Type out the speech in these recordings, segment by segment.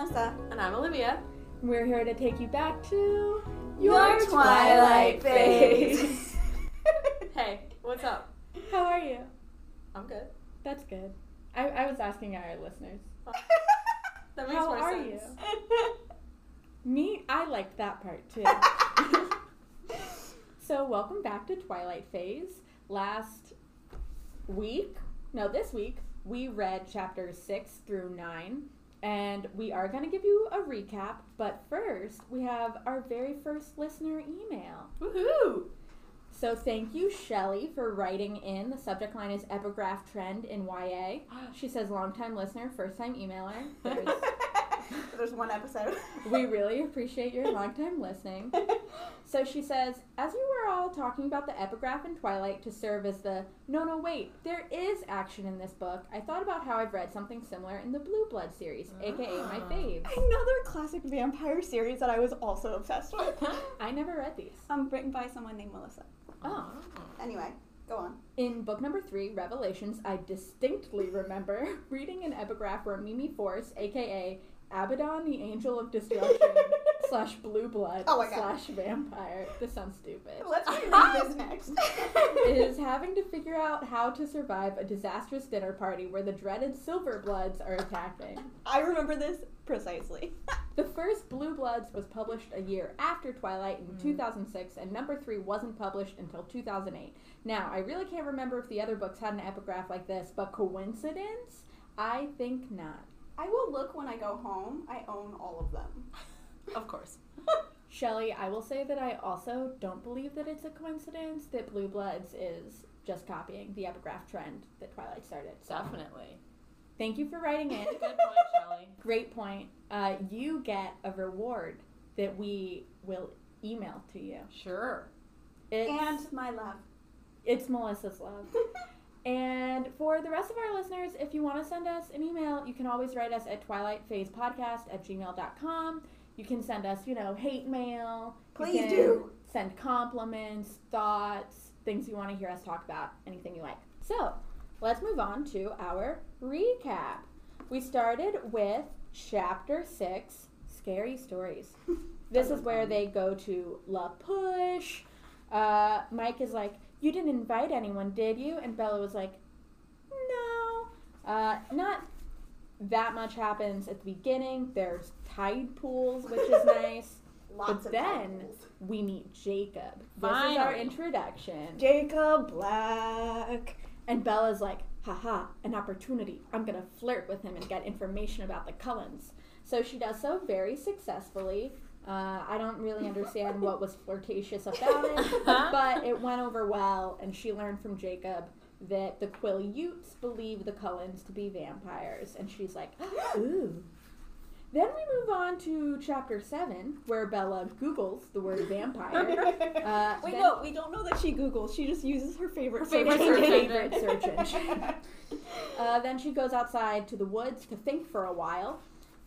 Melissa. And I'm Olivia. We're here to take you back to Your twilight phase. Hey, what's up? How are you? I'm good. That's good. I, I was asking our listeners. Oh. That makes How more are sense. Me, I liked that part too. so, welcome back to Twilight Phase. Last week, no, this week, we read chapters 6 through 9, and we are going to give you a recap. But first, we have our very first listener email. Woohoo! So, thank you, Shelly, for writing in. The subject line is epigraph trend in YA. She says, long time listener, first time emailer. There's There's one episode. we really appreciate your long time listening. So she says, as you were all talking about the epigraph in Twilight to serve as the no, no, wait, there is action in this book, I thought about how I've read something similar in the Blue Blood series, aka my fave. Another classic vampire series that I was also obsessed with. I never read these. um, written by someone named Melissa. Oh. Anyway, go on. In book number three, Revelations, I distinctly remember reading an epigraph where Mimi Force, aka Abaddon, the Angel of Destruction, slash Blue Blood, Oh slash vampire. This sounds stupid. Let's reread this next. is having to figure out how to survive a disastrous dinner party where the dreaded Silver Bloods are attacking. I remember this precisely. The first Blue Bloods was published a year after Twilight in mm. 2006, and number three wasn't published until 2008. Now, I really can't remember if the other books had an epigraph like this, but coincidence? I think not. I will look when I go home. I own all of them. Of course. Shelley, I will say that I also don't believe that it's a coincidence that Blue Bloods is just copying the epigraph trend that Twilight started. So, Definitely. thank you for writing in. Good point, Shelly. Great point. Uh, you get a reward that we will email to you. Sure. It's, And my love. it's Melissa's love. And for the rest of our listeners, if you want to send us an email, you can always write us at twilightphasepodcast at gmail.com. You can send us, you know, hate mail. Please do. Send compliments, thoughts, things you want to hear us talk about, anything you like. So, let's move on to our recap. We started with chapter six, Scary Stories. This is where they go to La Push. Uh, Mike is like, You didn't invite anyone, did you? And Bella was like, No. Uh, not that much happens at the beginning. There's tide pools, which is nice. Lots but of then titles. we meet Jacob. This is our introduction. Jacob Black. And Bella's like, haha, an opportunity. I'm gonna flirt with him and get information about the Cullens. So she does so very successfully. Uh, I don't really understand what was flirtatious about it, but it went over well, and she learned from Jacob that the Quileutes believe the Cullens to be vampires, and she's like, ooh. Then we move on to chapter 7, where Bella Googles the word vampire. Uh, Wait, then- no, we don't know that she Googles. She just uses her favorite Her favorite search favorite search engine. Uh, then she goes outside to the woods to think for a while.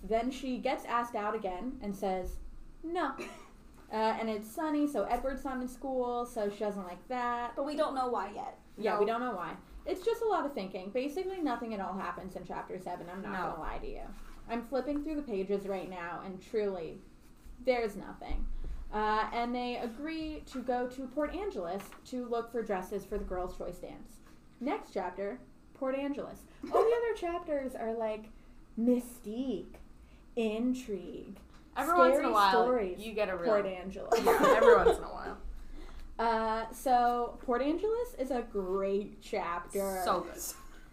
Then she gets asked out again and says, no. Uh, and it's sunny, so Edward's not in school, so she doesn't like that. But we don't know why yet. Yeah, No. we don't know why. It's just a lot of thinking. Basically, nothing at all happens in chapter 7. I'm not No. to lie to you. I'm flipping through the pages right now, and truly, there's nothing. Uh, and they agree to go to Port Angeles to look for dresses for the girls' choice dance. Next chapter, Port Angeles. All the other chapters are like mystique, intrigue, Every once in a while, stories, you get a real. Port Angeles. Yeah, every once in a while. Uh, so Port Angeles is a great chapter. So good.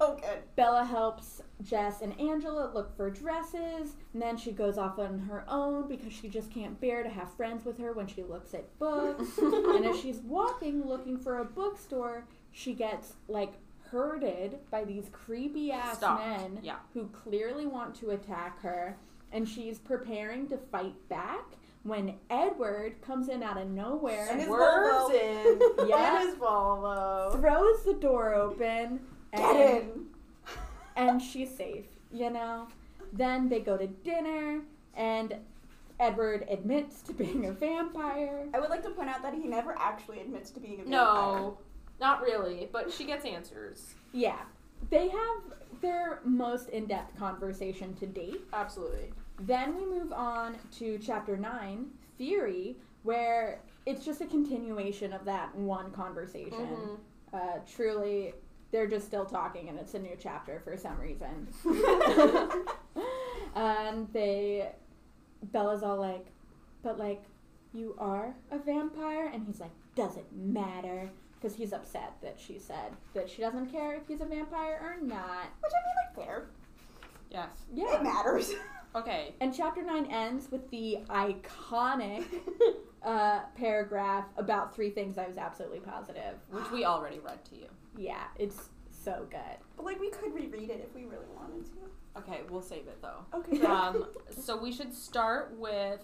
Oh, good. Bella helps Jess and Angela look for dresses, and then she goes off on her own because she just can't bear to have friends with her when she looks at books. and as she's walking looking for a bookstore, she gets like herded by these creepy ass Stalked, men yeah. who clearly want to attack her, and she's preparing to fight back when Edward comes in out of nowhere And Swerves in. Yeah. And his Volvo. throws the door open and Get in. and she's safe, you know. Then they go to dinner, and Edward admits to being a vampire. I would like to point out that he never actually admits to being a vampire. No, not really, but she gets answers. Yeah, they have their most in-depth conversation to date. Absolutely. Then we move on to chapter nine, theory, where it's just a continuation of that one conversation. Mhm. Uh, truly, they're just still talking, and it's a new chapter for some reason. and they, Bella's all like, but like, you are a vampire? And he's like, doesn't matter. Because he's upset that she said that she doesn't care if he's a vampire or not. Which I mean, like, fair. Yes. Yeah. It matters. Okay. And chapter 9 ends with the iconic uh, paragraph about three things I was absolutely positive. Which we already read to you. Yeah, it's so good. but like, we could reread it if we really wanted to. Okay, we'll save it though. Okay. Um, so we should start with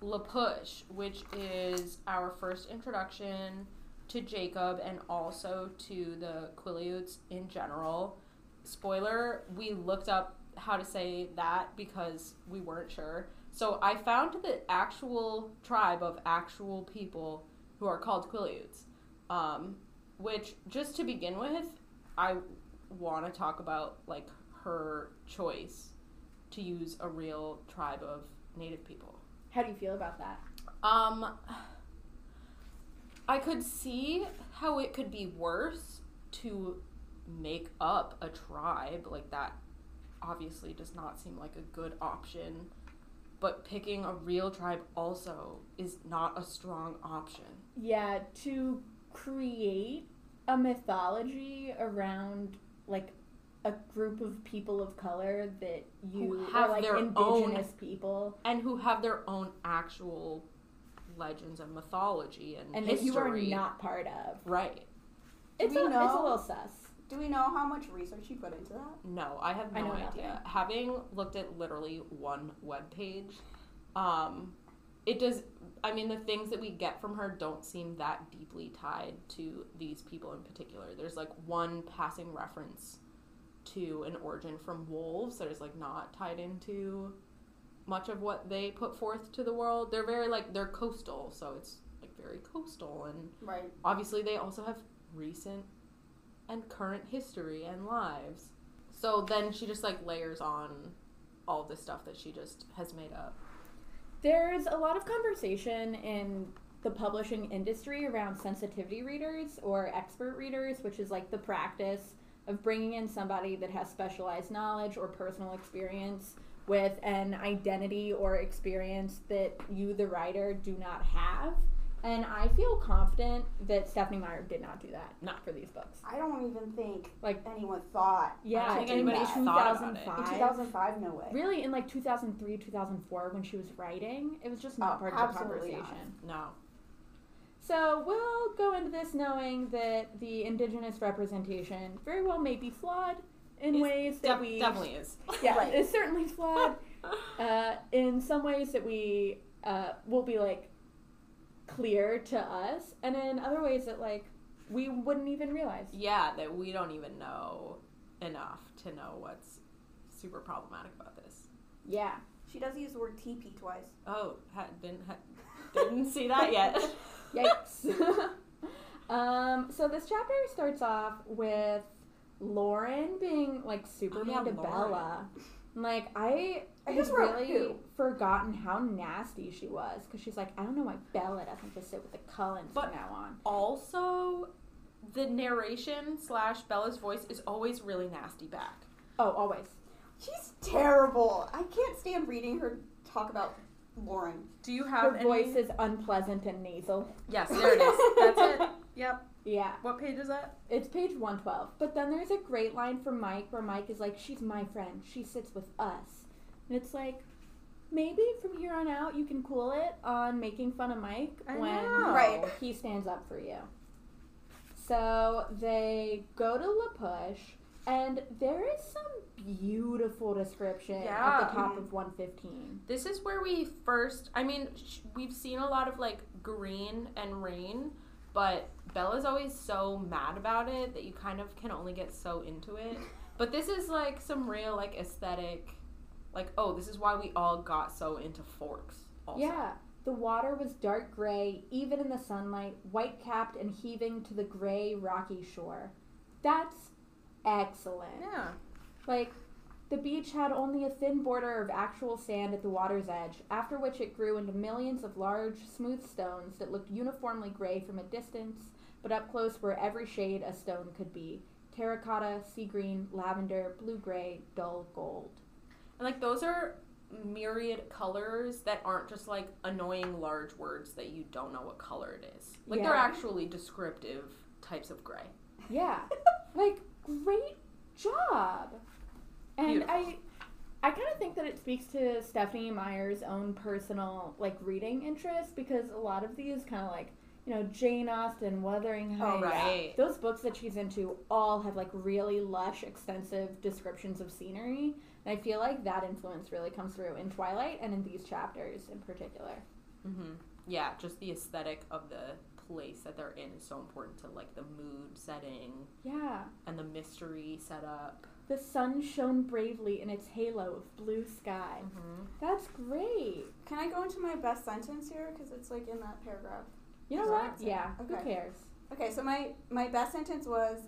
La Push, which is our first introduction to Jacob and also to the Quileutes in general. Spoiler, we looked up how to say that because we weren't sure. So I found the actual tribe of actual people who are called Quileutes. Um, which, just to begin with, I want to talk about like her choice to use a real tribe of native people. How do you feel about that? Um I could see how it could be worse to make up a tribe like that obviously does not seem like a good option but picking a real tribe also is not a strong option Yeah, to create a mythology around like a group of people of color that you Who have like their indigenous people and who have their own actual legends and mythology and, and that history you are not part of. right It's we a, it's a little sus. Do we know how much research you put into that? No, I have no know idea. nothing. Having looked at literally one web page, um, it does. I mean, the things that we get from her don't seem that deeply tied to these people in particular. There's like one passing reference to an origin from wolves that is like not tied into much of what they put forth to the world. They're very like they're coastal, so it's like very coastal and Right. obviously they also have recent and current history and lives. So then she just like layers on all this stuff that she just has made up. There's a lot of conversation in the publishing industry around sensitivity readers or expert readers, which is like the practice of bringing in somebody that has specialized knowledge or personal experience with an identity or experience that you, the writer, do not have. And I feel confident that Stephenie Meyer did not do that Not for these books. I don't even think Like, anyone thought. yeah, I think anybody that. thought about it. 2005. In 2005, no way. Really, in like 2003, 2004, when she was writing, it was just not Oh, part of the absolutely not. conversation. No. So we'll go into this knowing that the indigenous representation very well may be flawed in It's ways that Def- we definitely is. yeah Right. it's certainly flawed uh, in some ways that we uh, will be like clear to us and in other ways that like we wouldn't even realize yeah, that we don't even know enough to know what's super problematic about this. yeah She does use the word TP twice. Oh, ha- didn't ha- didn't see that yet. Yikes. um, so this chapter starts off with Lauren being like super Oh, mean yeah, to Lauren. Bella. Like I, I had just really who. forgotten how nasty she was because she's like, I don't know why Bella doesn't just sit with the Cullens But- from now on. also, the narration slash Bella's voice is always really nasty back. Oh, always. She's terrible. I can't stand reading her talk about Lauren. Do you Her have any? voice is unpleasant and nasal. Yes, there it is. That's it. Yep. Yeah, What page is that? it's page 112. But then there's a great line from Mike where Mike is like, She's my friend. She sits with us. And it's like, maybe from here on out you can cool it on making fun of Mike I when know. Right. he stands up for you. So they go to La Push, and there is some beautiful description at the top of 115. This is where we first. I mean, sh- we've seen a lot of like green and rain, but Bella's always so mad about it that you kind of can only get so into it. But this is like some real like aesthetic. Like, oh, this is why we all got so into forks. Also. Yeah. The water was dark gray, even in the sunlight, white capped and heaving to the gray, rocky shore. That's excellent. Yeah. Like, The beach had only a thin border of actual sand at the water's edge, after which it grew into millions of large, smooth stones that looked uniformly gray from a distance, but up close were every shade a stone could be terracotta, sea green, lavender, blue gray, dull gold. And like those are myriad colors that aren't just like annoying large words that you don't know what color it is. Like they're actually descriptive types of gray. Yeah. like great job. And Beautiful. I I kind of think that it speaks to Stephenie Meyer's own personal like reading interest because a lot of these kind of like you know Jane Austen, Wuthering oh, Heights, Oh, right. those books that she's into all have like really lush, extensive descriptions of scenery, and I feel like that influence really comes through in Twilight and in these chapters in particular. Mm-hmm. Yeah, just the aesthetic of the place that they're in is so important to like the mood setting Yeah, and the mystery setup. the sun shone bravely in its halo of blue sky. Mm-hmm. That's great. Can I go into my best sentence here? Because it's like in that paragraph. You know what? that- Yeah. Who okay. cares? Okay, so my, my best sentence was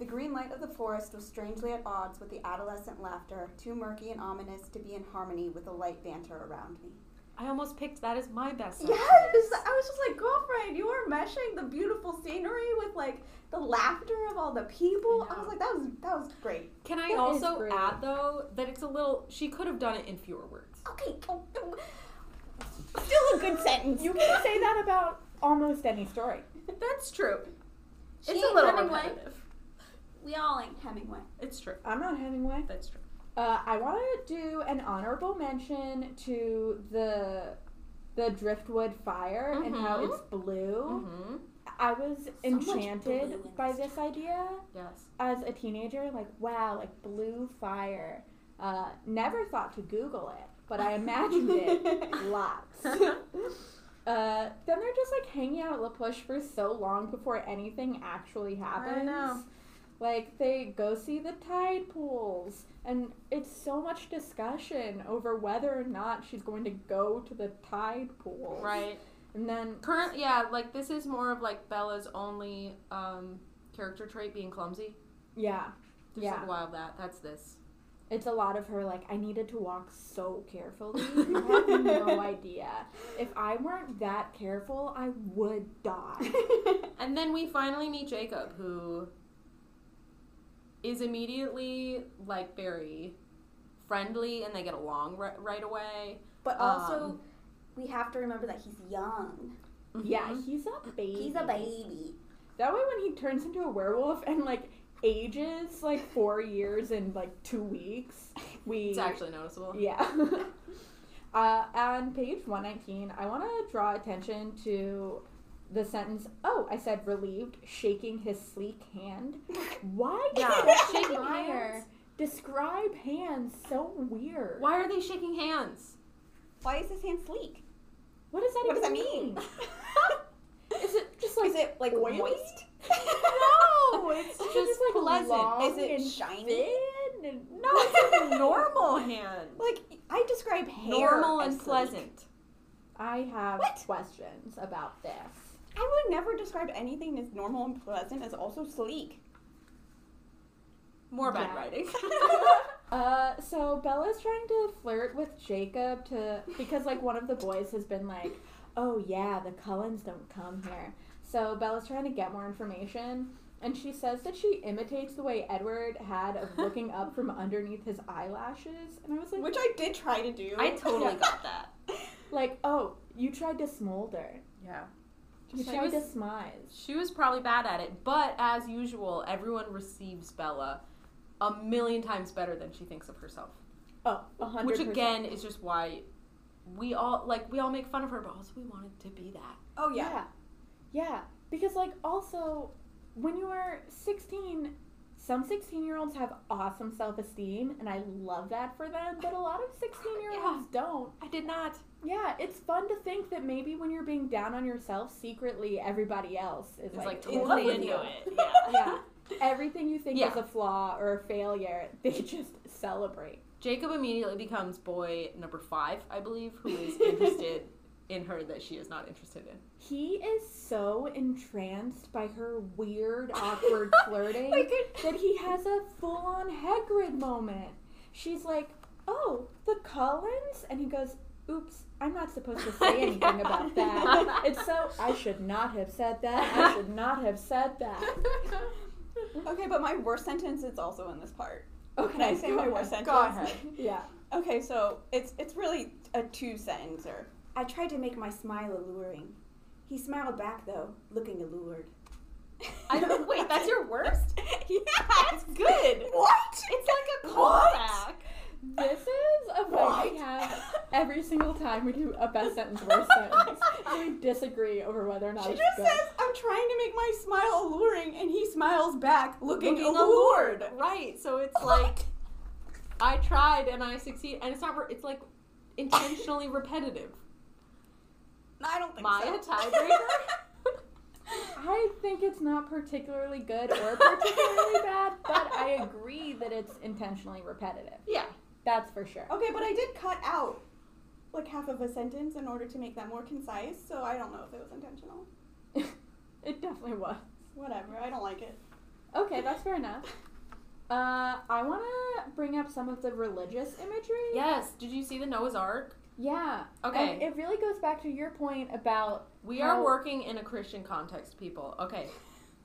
The green light of the forest was strangely at odds with the adolescent laughter, too murky and ominous to be in harmony with the light banter around me. I almost picked that as my best. Yes! I was just like, girlfriend, you were meshing the beautiful scenery with like the laughter of all the people. I I, was like, that was that was great. Can I That is also add though that it's a little she could have done it in fewer words. Okay, oh, oh, still a good sentence. You can say that about almost any story. That's true. She it's a little Hemingway. repetitive. We all ain't Hemingway. It's true. I'm not Hemingway. That's true. Uh, I want to do an honorable mention to the the driftwood fire and how Mhm. it's blue. Mm-hmm. I was much enchanted by this idea Yes. as a teenager. Like, wow, like blue fire. Uh, never thought to Google it, but I imagined it lots. Uh, then they're just like hanging out at La Push for so long before anything actually happens. know. Like they go see the tide pools, and it's so much discussion over whether or not she's going to go to the tide pools. Right. And then Current yeah, like this is more of like Bella's only um character trait being clumsy. yeah, There's Yeah. like a while of that. That's this. it's a lot of her like I needed to walk so carefully. You have no idea. If I weren't that careful, I would die. And then we finally meet Jacob, who is immediately like very friendly and they get along right, right away. But also, Um, we have to remember that he's young. yeah, Mhm. he's a baby. He's a baby. That way, when he turns into a werewolf and like ages like four years in like two weeks, we It's actually noticeable. yeah. uh, on page one nineteen, I want to draw attention to the sentence. Oh, I said relieved, shaking his sleek hand. Why Yeah, did shaking hands. describe hands so weird? Why are they shaking hands? Why is his hand sleek? What does that What does that mean? Is it just like is it like oily? moist? No, it's Is it just, like pleasant. long Is it and shiny? thin and- No, it's a normal hand. Like I describe hair Normal as and sleek. pleasant. I have What? questions about this. I would never describe anything as normal and pleasant as also sleek. More bad Yeah. writing. Uh, so Bella's trying to flirt with Jacob to because like one of the boys has been like, "Oh yeah, the Cullens don't come here." So Bella's trying to get more information, and she says that she imitates the way Edward had of looking up from underneath his eyelashes, and I was like, Which I did try to do. I totally got that. like, oh, you tried to smolder, Yeah. You She was- to smize. She was probably bad at it, but as usual, everyone receives Bella a million times better than she thinks of herself. Oh, a hundred. Which again is just why we all like we all make fun of her, but also we wanted to be that. oh Yeah. Yeah. Because, like, also, when you are 16, some 16 year olds have awesome self esteem, and I love that for them, but a lot of 16 year olds don't. I did not. Yeah, it's fun to think that maybe when you're being down on yourself, secretly everybody else is It's like, like totally into you. it. Yeah. yeah. Everything you think Yeah. is a flaw or a failure, they just celebrate. Jacob immediately becomes boy number five, I believe, who is interested in her that she is not interested in. He is so entranced by her weird, awkward flirting Like that he has a full on Hagrid moment. she's like, "Oh, the Cullens? and he goes, "Oops, I'm not supposed to say anything about that." It's so I should not have said that. I should not have said that. Okay, but my worst sentence is also in this part. Okay, Can I say go my ahead. worst sentence? Go ahead. Yeah. Okay, so it's it's really a two sentencer. I tried to make my smile alluring. He smiled back though, looking allured. I don't wait. That's your worst. yeah, That's good. What? It's like a callback. This is a fight we have every single time we do a best sentence, worst sentence. We disagree over whether or not She it's just good. says, "I'm trying to make my smile alluring," and he smiles back, looking, Looking allured. Right. So it's like I tried and I succeed, and it's not. It's like intentionally repetitive. I don't think Maya so. tiebreaker. I think it's not particularly good or particularly bad, but I agree that it's intentionally repetitive. yeah. That's for sure. Okay, but I did cut out like half of a sentence in order to make that more concise, so I don't know if it was intentional. It definitely was. Whatever, I don't like it. Okay, that's fair enough. Uh, I want to bring up some of the religious imagery. Yes. Did you see the Noah's Ark? Yeah. Okay. And it really goes back to your point about We are working in a Christian context, people. Okay.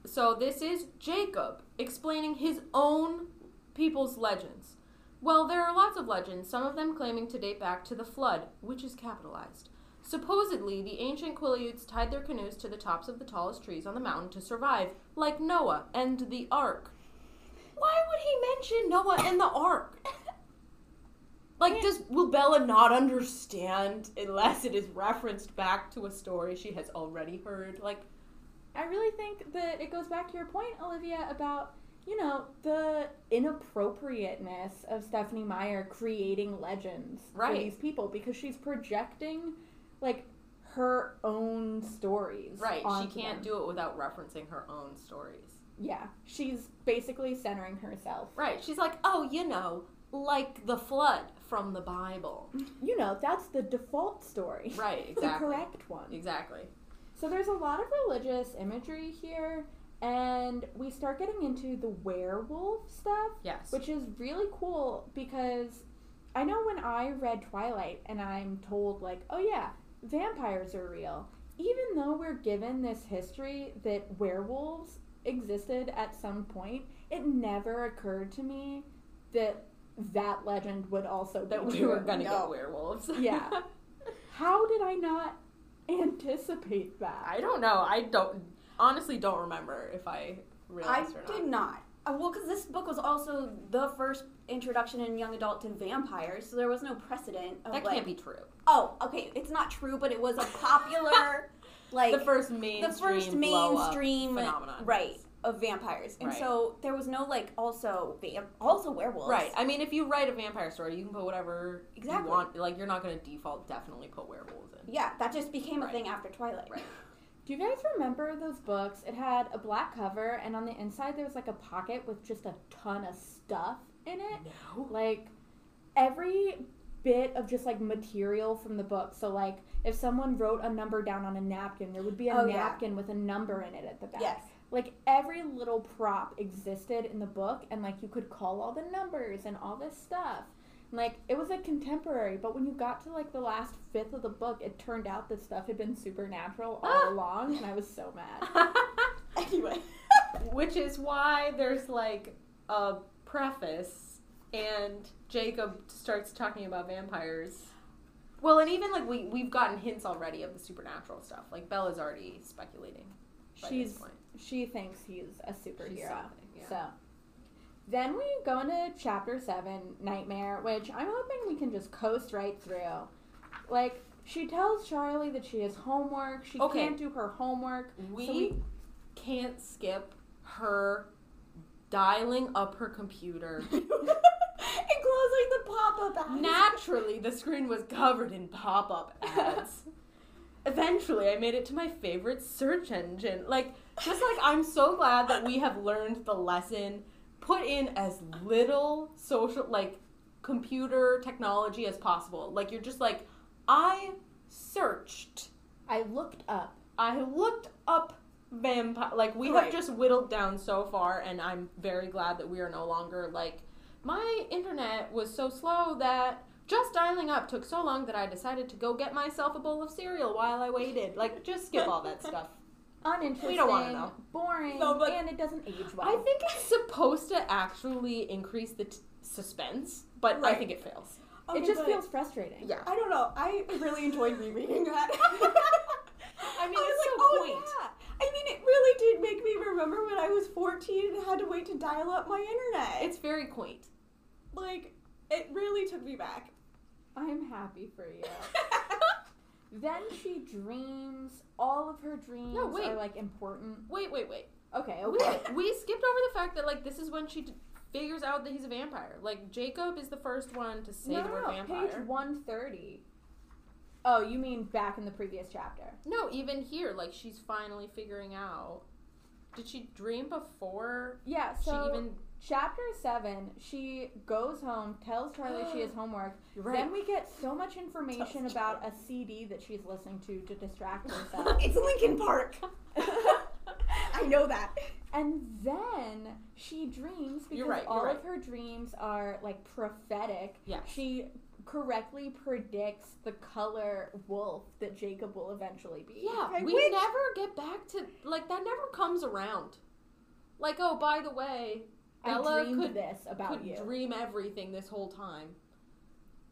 So this is Jacob explaining his own people's legends. Well, there are lots of legends, some of them claiming to date back to the flood, which is capitalized. Supposedly, the ancient Quileutes tied their canoes to the tops of the tallest trees on the mountain to survive, like Noah and the ark. Why would he mention Noah and the ark? Like, does will Bella not understand unless it is referenced back to a story she has already heard? Like, I really think that it goes back to your point, Olivia, about you know the inappropriateness of Stephenie Meyer creating legends for Right. these people because she's projecting like her own stories. right? She can't them. do it without referencing her own stories. Yeah, she's basically centering herself. Right? She's like, oh, you know, like the flood from the Bible. You know, that's the default story. Right? The correct one. Exactly. So there's a lot of religious imagery here, and we start getting into the werewolf stuff, Yes. which is really cool because I know when I read Twilight and I'm told, like, oh yeah, vampires are real, even though we're given this history that werewolves existed at some point, it never occurred to me that that legend would also that be we were gonna No. get werewolves. Yeah. How did I not anticipate that? I don't know. I don't honestly don't remember if I I realized or not. I did not. Uh, well, because this book was also the first introduction in young adult to vampires, so there was no precedent of That like. can't be true. Oh, okay, it's not true, but it was a popular, like the first mainstream, the first blow up mainstream phenomenon. right of vampires, and Right. so there was no like also vamp- also werewolves. Right. I mean, if you write a vampire story, you can put whatever Exactly. you want. Like, you're not going to default definitely put werewolves in. Yeah, that just became a Right. thing after Twilight. Right. Do you guys remember those books? It had a black cover, and on the inside there was like a pocket with just a ton of stuff in it. No. Like every bit of just like material from the book. So like if someone wrote a number down on a napkin, there would be a Oh, yeah. napkin with a number in it at the back. Yes. Like every little prop existed in the book, and like you could call all the numbers and all this stuff. And, like it was a contemporary, but when you got to like the last fifth of the book, it turned out that stuff had been supernatural all along, and I was so mad. Anyway. Which is why there's like a preface, and Jacob starts talking about vampires. Well, and even like we we've gotten hints already of the supernatural stuff. Like Bella's already speculating. By She's this point. She thinks he's a superhero. yeah. So then we go into chapter seven, Nightmare, which I'm hoping we can just coast right through. Like she tells Charlie that she has homework. She Okay. can't do her homework. we, So we- can't skip her dialing up her computer. and closing the pop-up ads. Naturally, the screen was covered in pop up ads. Eventually, I made it to my favorite search engine. Like, just like I'm so glad that we have learned the lesson. Put in as little social, like, computer technology as possible. Like, you're just like, I searched. I looked up. I looked up vampire. Like we Right. have just whittled down so far, and I'm very glad that we are no longer like my internet was so slow that just dialing up took so long that I decided to go get myself a bowl of cereal while I waited. Like, just skip all that stuff. Uninteresting, We don't wanna know. boring, No, but- and it doesn't age well. I think it's supposed to actually increase the t- suspense, but I think it fails. Okay, it just feels frustrating. Yeah. I don't know. I really enjoyed rereading that. I mean, was it's like, so oh, quaint. yeah. I mean, it really did make me remember when I was 14 and had to wait to dial up my internet. It's very quaint. like, it really took me back. I'm happy for you. then she dreams. All of her dreams No, wait. are like important. Wait, wait, wait. Okay, okay. we skipped over the fact that like this is when she d- figures out that he's a vampire. Like Jacob is the first one to say no, the word no, vampire. Page 130. Oh, you mean back in the previous chapter? No, even here, like she's finally figuring out. Did she dream before Yeah, so she even? Chapter 7, she goes home, tells Charlie she has homework. Right. Then we get so much information Tells about a CD that she's listening to to distract herself. it's Linkin Park. I know that. And then she dreams because You're right, you're all right. of her dreams are like prophetic. Yeah. She correctly predicts the color wolf that Jacob will eventually be. Yeah, Okay, we which- never get back to like that. Never comes around. Like, oh, by the way, I Bella dreamed could this about could you. dream everything this whole time.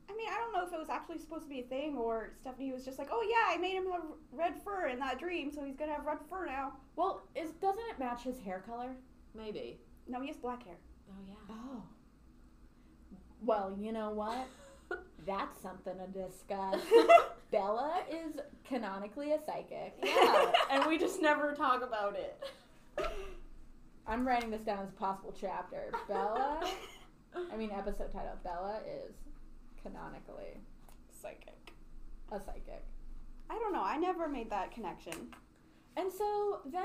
I mean, I don't know if it was actually supposed to be a thing or Stephenie was just like, oh yeah, I made him have red fur in that dream, so he's gonna have red fur now. well, is doesn't it match his hair color? Maybe. No, he has black hair. Oh yeah. Oh. Well, you know what? That's something to discuss. Bella is canonically a psychic. Yeah, and we just never talk about it. I'm writing this down as a possible chapter. Bella, I mean episode title. Bella is canonically Psychic. a psychic. I don't know. I never made that connection. And so then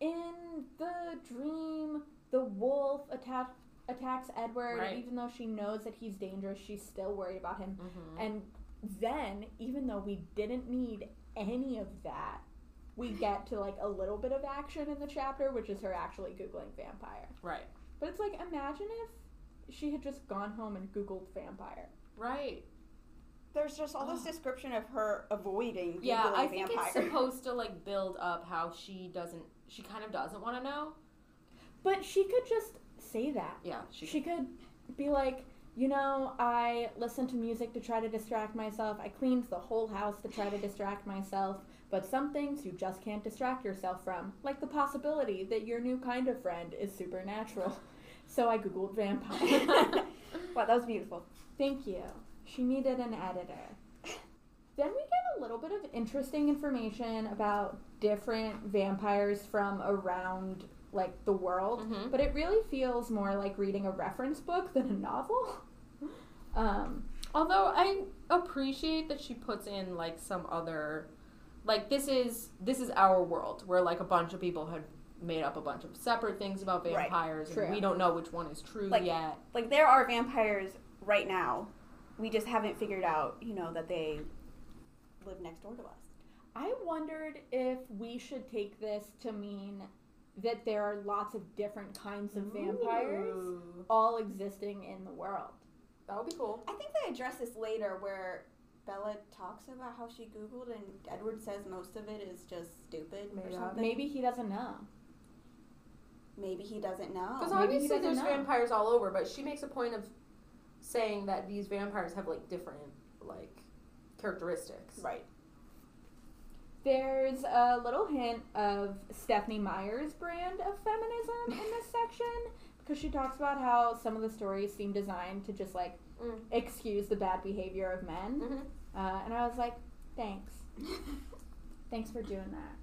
in the dream, the wolf attack, attacks Edward, Right. and even though she knows that he's dangerous, she's still worried about him. Mm-hmm. And then, even though we didn't need any of that, we get to like a little bit of action in the chapter, which is her actually Googling vampire. Right. But it's like, imagine if she had just gone home and Googled vampire. Right. There's just all this Ugh. description of her avoiding Yeah, Googling I think vampire. it's supposed to like build up how she doesn't. She kind of doesn't want to know. But she could just say that. Yeah. She. She could be like, you know, I listened to music to try to distract myself. I cleaned the whole house to try to distract myself. But some things you just can't distract yourself from, like the possibility that your new kind of friend is supernatural. So I googled vampire. wow, that was beautiful. Thank you. She needed an editor. Then we get a little bit of interesting information about different vampires from around like the world, Mhm. but it really feels more like reading a reference book than a novel. Um, Although I appreciate that she puts in like some other, like this is this is our world where like a bunch of people had made up a bunch of separate things about vampires, True. and we don't know which one is true Like- yet. Like there are vampires right now. We just haven't figured out, you know, that they live next door to us. I wondered if we should take this to mean that there are lots of different kinds of vampires Ooh. all existing in the world. That would be cool. I think they address this later where Bella talks about how she Googled and Edward says most of it is just stupid or Made up. something. Maybe he doesn't know. Maybe he doesn't know. Because obviously there's know. vampires all over, but she makes a point of saying that these vampires have like different like characteristics. Right. There's a little hint of Stephenie Meyer's brand of feminism in this section because she talks about how some of the stories seem designed to just like Mm. excuse the bad behavior of men. Mhm. Uh, and I was like, thanks. Thanks for doing that.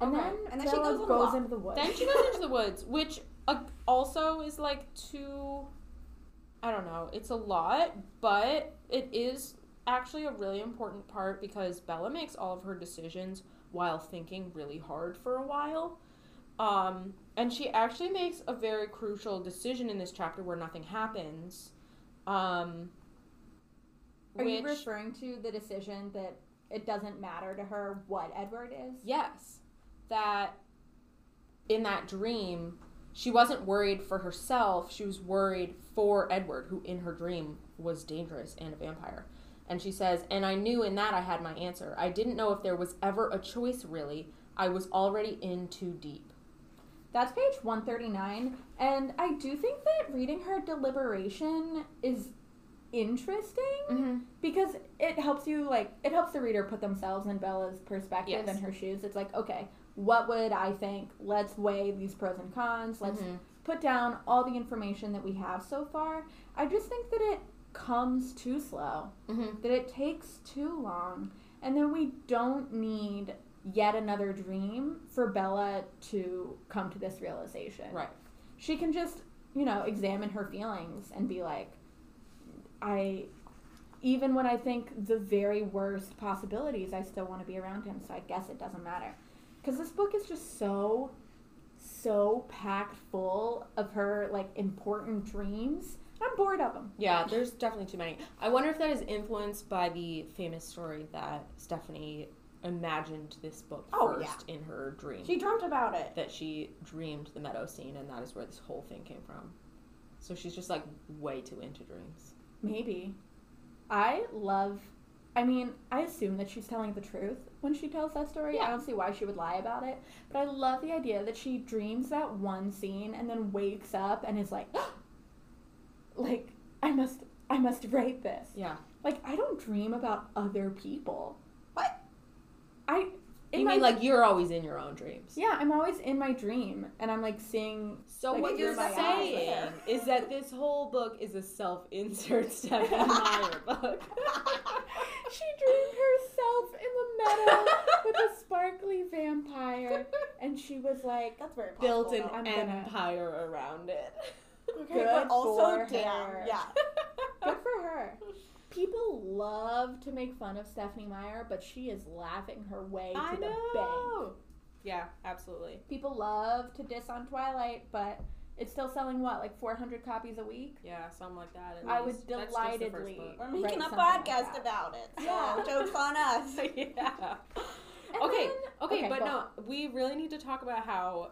And Okay. then, And then she goes goes into the woods. Then she goes into the woods, which uh, also is like too. I don't know. It's a lot, but it is actually a really important part because Bella makes all of her decisions while thinking really hard for a while. Um, and she actually makes a very crucial decision in this chapter where nothing happens. Um, Are you referring to the decision that it doesn't matter to her what Edward is? Yes. That in that dream, she wasn't worried for herself, she was worried for Edward, who in her dream was dangerous and a vampire. And she says, And I knew in that I had my answer. I didn't know if there was ever a choice, really. I was already in too deep. That's page 139. And I do think that reading her deliberation is interesting Mm-hmm. because it helps you, like, it helps the reader put themselves in Bella's perspective Yes. and her shoes. It's like, okay, what would I think? Let's weigh these pros and cons. Let's Mm-hmm. put down all the information that we have so far. I just think that it comes too slow, Mm-hmm. that it takes too long, and then we don't need yet another dream for Bella to come to this realization. Right. She can just, you know, examine her feelings and be like, I, even when I think the very worst possibilities, I still want to be around him, so I guess it doesn't matter. Because this book is just so, so packed full of her, like, important dreams. I'm bored of them. Yeah, there's definitely too many. I wonder if that is influenced by the famous story that Stephenie imagined this book Oh, first in her dream. she dreamt about it. that she dreamed the meadow scene, and that is where this whole thing came from. So she's just like way too into dreams. Maybe. I love. I mean, I assume that she's telling the truth when she tells that story. I don't see why she would lie about it. But I love the idea that she dreams that one scene and then wakes up and is like, like I must, I must write this. Yeah. Like I don't dream about other people. What? I. In you my mean like you're always in your own dreams? Yeah, I'm always in my dream and I'm like seeing. So Like, what you're your saying is that this whole book is a self-insert Stephenie Meyer book. she dreamed herself in the meadow with a sparkly vampire, and she was like, That's very Built an. I'm gonna- empire around it. Okay, Good but also for damn, her. yeah. Good for her. People love to make fun of Stephenie Meyer, but she is laughing her way to I the bank. Yeah, absolutely. People love to diss on Twilight, but it's still selling what, like 400 copies a week? Yeah, something like that. at I would. That's just the first delightedly- book. We're making Write a something like podcast that. about it. So Yeah. joke's on us. yeah. And Okay, then- okay, but go no, on. we really need to talk about how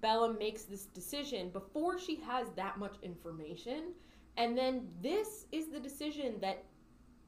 Bella makes this decision before she has that much information, and then this is the decision that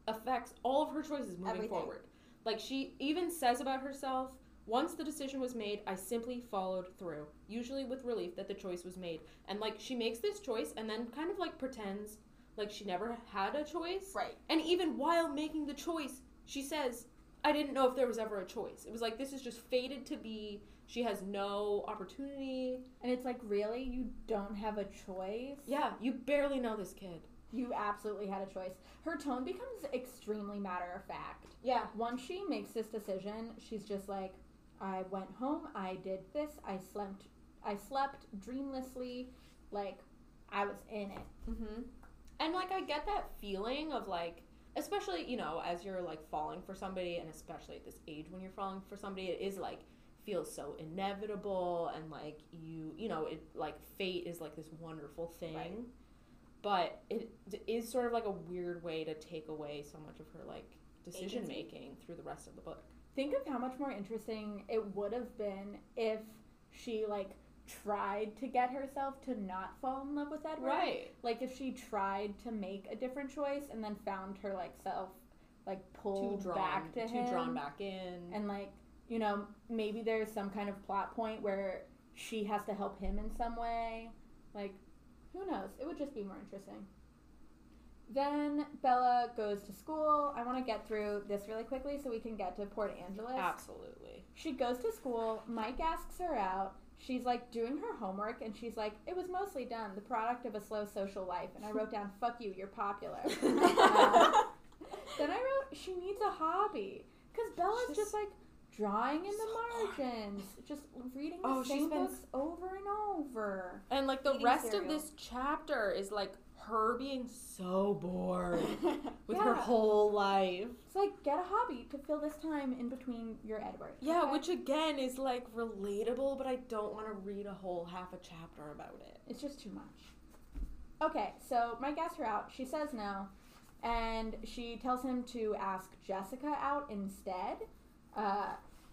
affects all of her choices moving Everything. forward. Like she even says about herself, once the decision was made, I simply followed through, usually with relief that the choice was made. And like she makes this choice and then kind of like pretends like she never had a choice. Right. And even while making the choice, she says, I didn't know if there was ever a choice. It was like this is just fated to be. She has no opportunity. And it's like, really? You don't have a choice? Yeah, you barely know this kid. You absolutely had a choice. Her tone becomes extremely matter of fact. Yeah. Once she makes this decision, she's just like, I went home, I did this, I slept I slept dreamlessly, like I was in it. Mm-hmm. And like I get that feeling of like, especially you know as you're like falling for somebody, and especially at this age when you're falling for somebody, it is like feels so inevitable and like you you know it like fate is like this wonderful thing. Right. But it is sort of like a weird way to take away so much of her like decision Agency. making through the rest of the book. Think of how much more interesting it would have been if she like tried to get herself to not fall in love with Edward. Right. Like if she tried to make a different choice and then found her like self like Too pulled drawn, back to too him. drawn back in. and like you know maybe there's some kind of plot point where she has to help him in some way. Like who knows? It would just be more interesting. Then bella goes to school. I want to get through this really quickly so we can get to port angeles. Absolutely. she goes to school. Mike asks her out. She's like doing her homework and she's like it was mostly done. The product of a slow social life. And i wrote down fuck you. You're popular. Uh, then I wrote she needs a hobby. Because Bella's She's just like drawing in so the margins, just reading the Oh, same books over and over. And like the Eating rest cereal. of this chapter is like her being so bored with her whole life. It's like get a hobby to fill this time in between your Edward. Yeah, okay? which again is like relatable, but I don't want to read a whole half a chapter about it. it's just too much. Okay, so Mike asks her out. She says no, and she tells him to ask Jessica out instead. Uh,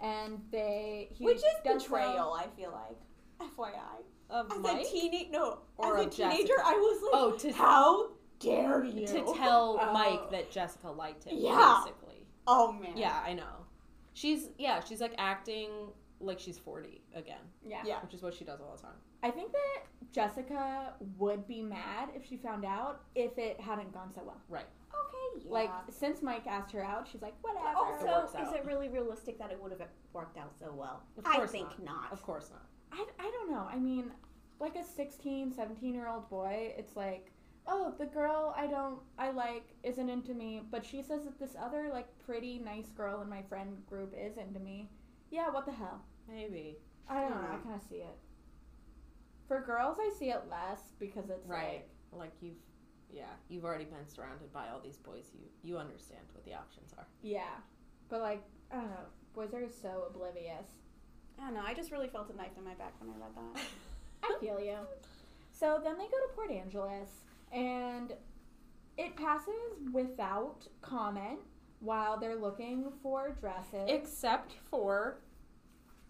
and they he Which is does so- betrayal, I feel like. FYI. Of As Mike? a teenage no, Or as a teenager, Jessica? I was like, Oh, to how dare you? to tell Oh. Mike that Jessica liked him. Yeah. Basically. Oh man. Yeah, I know. She's yeah, she's like acting like she's forty again, Yeah. Yeah. which is what she does all the time. I think that Jessica would be mad if she found out if it hadn't gone so well. Right. Okay. Yeah. Like since Mike asked her out, she's like, whatever. It Also, works is it really realistic that it would have worked out so well? Of I think not. not. Of course not. I, I don't know. I mean, like a 16, 17 year old boy, it's like, oh, the girl I don't, I like isn't into me, but she says that this other, like, pretty nice girl in my friend group is into me. Yeah, what the hell? Maybe. I don't know. I kind of see it. For girls, I see it less because it's Right. like, Like you've yeah, you've already been surrounded by all these boys. You you understand what the options are. yeah. But, like, I don't know. Boys are so oblivious. I don't know. I just really felt a knife in my back when I read that. I feel you. So then they go to Port Angeles, and it passes without comment while they're looking for dresses. Except for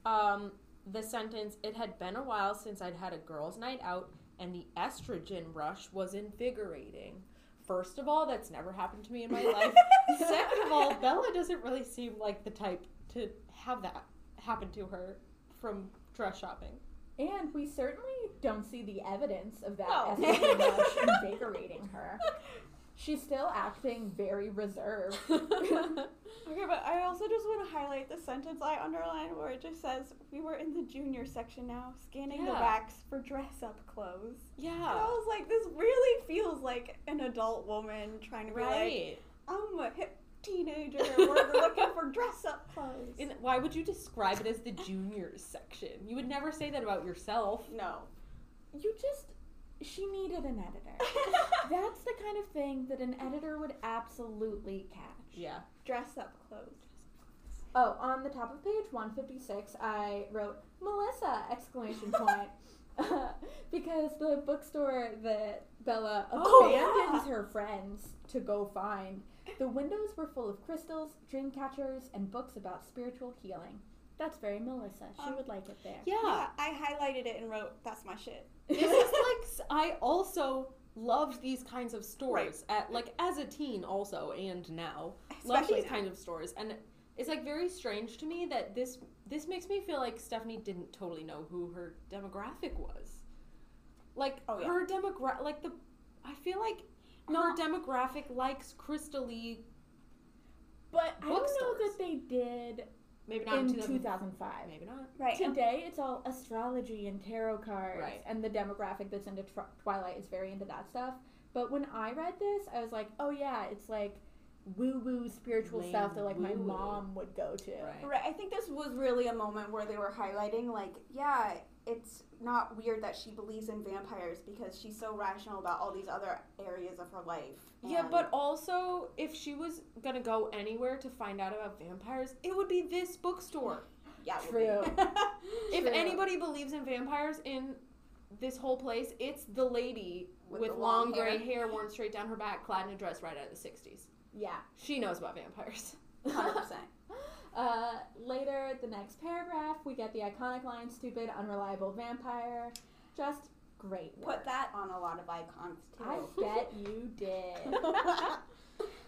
um the sentence it had been a while since I'd had a girls' night out and the estrogen rush was invigorating. First of all, that's never happened to me in my life. Second of all, Bella doesn't really seem like the type to have that happen to her from dress shopping. and we certainly don't see the evidence of that No. estrogen rush invigorating her. She's still acting very reserved. Okay, but I also just want to highlight the sentence I underlined where it just says, We were in the junior section now, scanning the Yeah. racks for dress up clothes. And I yeah. was like, This really feels like an adult woman trying to be like, I'm a hip teenager, we're looking for dress up clothes. And why would you describe it as the juniors section? You would never say that about yourself. no. You just. She needed an editor. That's the kind of thing that an editor would absolutely catch. Yeah. dress up clothes. Oh, on the top of page 156, I wrote Melissa! Exclamation point. because the bookstore that Bella Oh, abandons yeah. her friends to go find, the windows were full of crystals, dream catchers, and books about spiritual healing. That's very Melissa. She Um, would like it there. Yeah. I highlighted it and wrote, That's my shit. this is like s- I also loved these kinds of stores at like as a teen also and now love these now. kinds of stores and it's like very strange to me that this this makes me feel like Stephenie didn't totally know who her demographic was. Like Oh, yeah. her demographic, like the I feel like her demographic likes crystally. But I don't know Bookstores. that they did Maybe not in, in 2000 2005. Maybe not. Right. Today, it's all astrology and tarot cards, Right. and the demographic that's into tr- Twilight is very into that stuff. But when I read this, I was like, oh yeah, it's like woo woo spiritual Lame stuff that like my woo-woo. mom would go to. Right. Right. I think this was really a moment where they were highlighting, like, yeah, it's not weird that she believes in vampires because she's so rational about all these other areas of her life. Yeah, but also, if she was gonna go anywhere to find out about vampires, it would be this bookstore. yeah, True. be. If True. anybody believes in vampires in this whole place, it's the lady With with, the long, long gray hair. hair worn straight down her back, clad in a dress right out of the 60s. Yeah. She knows about vampires. Hundred percent. Uh, later, the next paragraph, we get the iconic line "stupid, unreliable vampire." Just great work. Put that on a lot of icons too. I bet you did.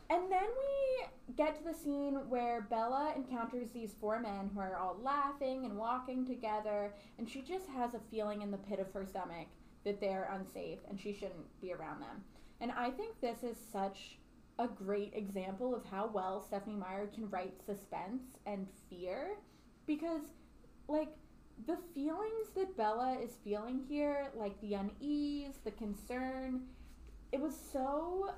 And then we get to the scene where Bella encounters these four men who are all laughing and walking together, and she just has a feeling in the pit of her stomach that they're unsafe and she shouldn't be around them. And I think this is such a great example of how well Stephenie Meyer can write suspense and fear because, like, the feelings that Bella is feeling here, like the unease, the concern, it was so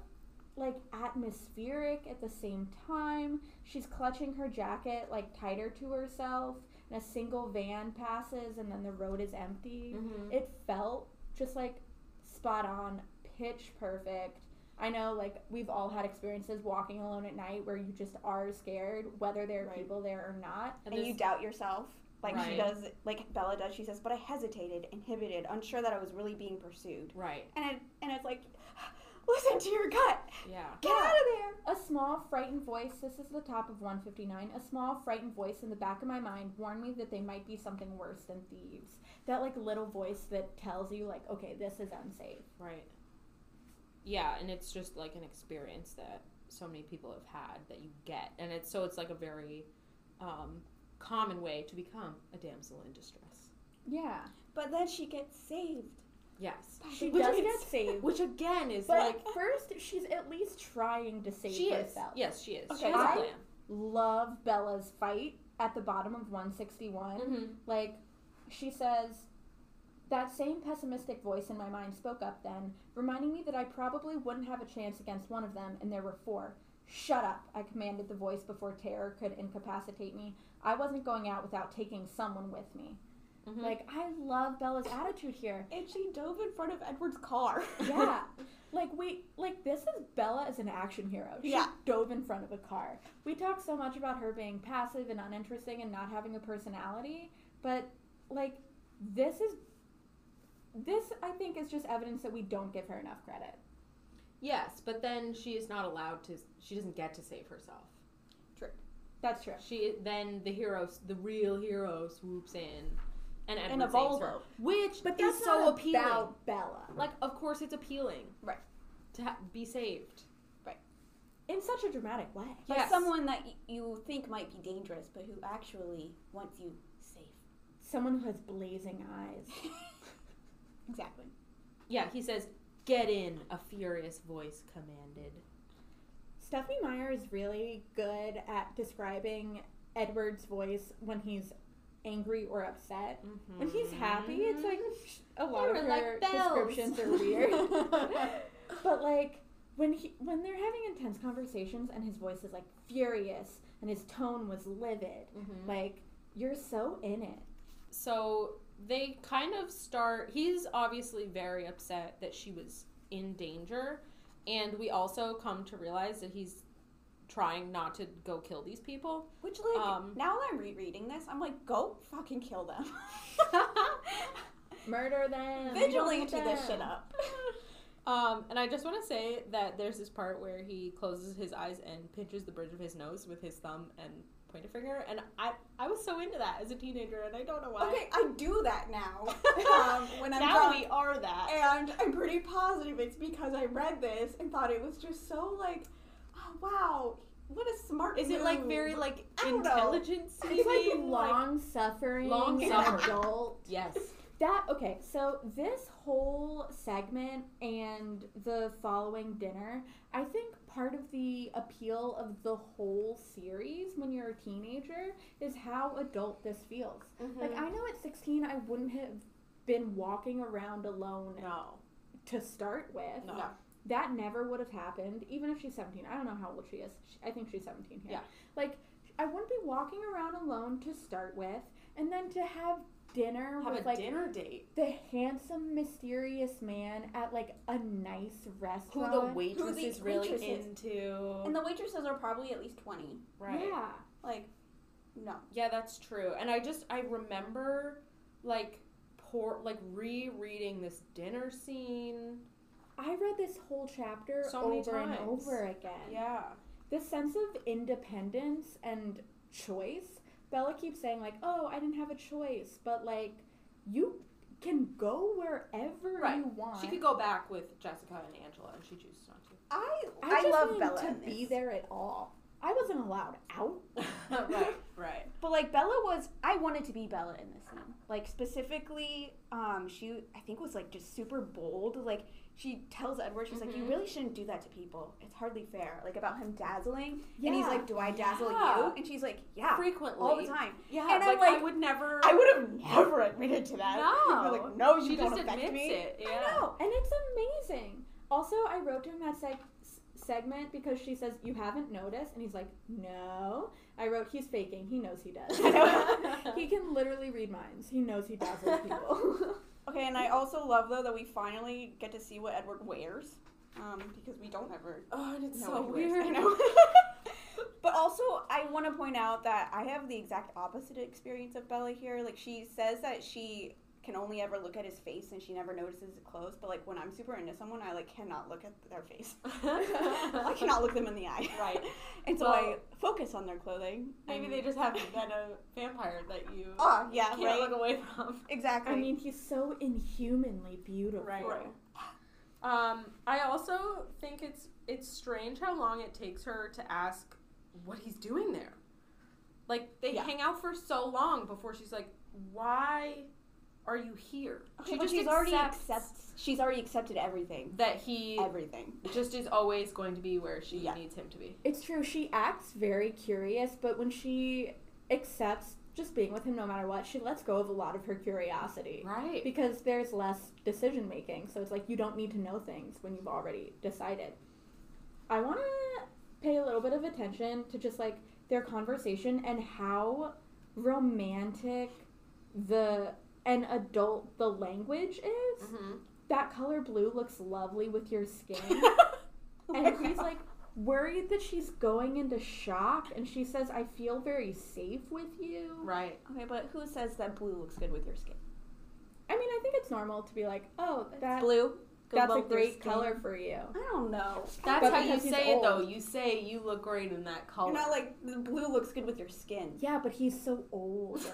like atmospheric at the same time. She's clutching her jacket like tighter to herself, and a single van passes, and then the road is empty. Mm-hmm. It felt just like spot on, pitch perfect. I know, like, we've all had experiences walking alone at night where you just are scared, whether there are Right. people there or not. and you doubt yourself. Like she does, like Bella does. She says, "But I hesitated, inhibited, unsure that I was really being pursued." Right. And it, and it's like, listen to your gut. Yeah. Get out of there. A small, frightened voice, this is the top of 159. A small, frightened voice in the back of my mind warned me that they might be something worse than thieves. That, like, little voice that tells you, like, okay, this is unsafe. Right. Yeah, and it's just like an experience that so many people have had that you get, and it's so it's like a very um, common way to become a damsel in distress. Yeah. But then she gets saved. Yes. She Which does is- get saved. Which again is But like first, she's at least trying to save she is. herself. Yes, she is. Okay, she has a I- plan. Love Bella's fight at the bottom of 161. Mm-hmm. Like, she says, that same pessimistic voice in my mind spoke up then, reminding me that I probably wouldn't have a chance against one of them, and there were four. Shut up, I commanded the voice before terror could incapacitate me. I wasn't going out without taking someone with me. Mhm. Like, I love Bella's attitude here. And she dove in front of Edward's car. Yeah. like we like this is Bella as an action hero. She Yeah. dove in front of a car. We talk so much about her being passive and uninteresting and not having a personality, but like this is this I think is just evidence that we don't give her enough credit. Yes, but then she is not allowed to. She doesn't get to save herself. True. That's true. She then the hero, the real hero, swoops in, and Edward In a saves her, which But is that's so not appealing. about Bella. Like, of course, it's appealing, Right. To ha- be saved. Right? In such a dramatic way. By Yes. someone that y- you think might be dangerous, but who actually wants you safe. Someone who has blazing eyes. Exactly. Yeah, he says, "Get in." A furious voice commanded. Stephenie Meyer is really good at describing Edward's voice when he's angry or upset. When he's happy, it's like a lot They of like her bells. descriptions are weird. but like when he when they're having intense conversations and his voice is like furious and his tone was livid, Mhm. like you're so in it. So they kind of start. He's obviously very upset that she was in danger, and we also come to realize that he's trying not to go kill these people. Which, like, Um, now that I'm rereading this, I'm like, go fucking kill them. Murder them. Vigilante this shit up. Um, and I just want to say that there's this part where he closes his eyes and pinches the bridge of his nose with his thumb and pointer finger, and I I was so into that as a teenager, and I don't know why. Okay, I do that now. Um, when I'm now drunk. we are that. And I'm pretty positive it's because I read this and thought it was just so like, oh wow, what a smart. Is it like very like I don't know. intelligence? It's like long suffering, Long-suffering. adult. yes. That okay, so this whole segment and the following dinner, I think part of the appeal of the whole series when you're a teenager is how adult this feels. Mm-hmm. Like I know at 16 I wouldn't have been walking around alone no. to start with. No. That never would have happened even if she's 17. I don't know how old she is. Sh- I think she's 17 here. Yeah. Like I wouldn't be walking around alone to start with and then to have dinner Have with a like dinner date. the handsome, mysterious man at like a nice restaurant. Who the waitress the is really waitress is. into. And the waitresses are probably at least twenty. right. Yeah. Like, no. Yeah, that's true. And I just I remember like poor like rereading this dinner scene. I read this whole chapter So many over and over again. Yeah. This sense of independence and choice. Bella keeps saying like, "Oh, I didn't have a choice," but like you can go wherever Right. you want. She could go back with Jessica and Angela and she chooses not to. I I, I, just love Bella to be this. there at all. I wasn't allowed out. right, right. But like Bella was, I wanted to be Bella in this scene. Like specifically, um, she I think was like just super bold. Like she tells Edward, she's like, "You Mhm. really shouldn't do that to people. It's hardly fair." Like about him dazzling, and he's like, "Do I dazzle Yeah. you?" And she's like, "Yeah, Frequently. all the time." Yeah, And I'm like, I would never I would have never admitted to that. No. Like, no, you she don't just affect me. it. Yeah. I know, and it's amazing. Also, I wrote to him that seg- segment because she says you haven't noticed, and he's like, "No." I wrote he's faking. He knows he does. he can literally read minds. He knows he dazzles people. Okay, and I also love though that we finally get to see what Edward wears, um, because we don't ever Oh, and it's so what he wears. weird. I know. but also, I want to point out that I have the exact opposite experience of Bella here. Like she says that she can only ever look at his face and she never notices his clothes. But like when I'm super into someone, I like cannot look at their face. I cannot look them in the eye. Right. And so Well- I focus on their clothing. Maybe they just have been a vampire that you Oh yeah, can't right. look away from. Exactly. I mean, he's so inhumanly beautiful. Right. Right. Um, I also think it's it's strange how long it takes her to ask what he's doing there. Like they Yeah. hang out for so long before she's like, "Why are you here?" Okay, she but just she's already accepts accepts. She's already accepted everything. that he Everything. just is always going to be where she Yeah. needs him to be. It's true. She acts very curious, but when she accepts just being with him no matter what, she lets go of a lot of her curiosity. Right. Because there's less decision making. So it's like you don't need to know things when you've already decided. I want to pay a little bit of attention to just like their conversation and how romantic the and adult the language is. hmm That color blue looks lovely with your skin. and he's like worried that she's going into shock and she says i feel very safe with you Right. Okay, but who says that blue looks good with your skin? i mean i think it's normal to be like oh that, blue. that's a great color for you I don't know. That's But how you because he's say it though. You say you look great in that color. You're not like the blue looks good with your skin. yeah but he's so old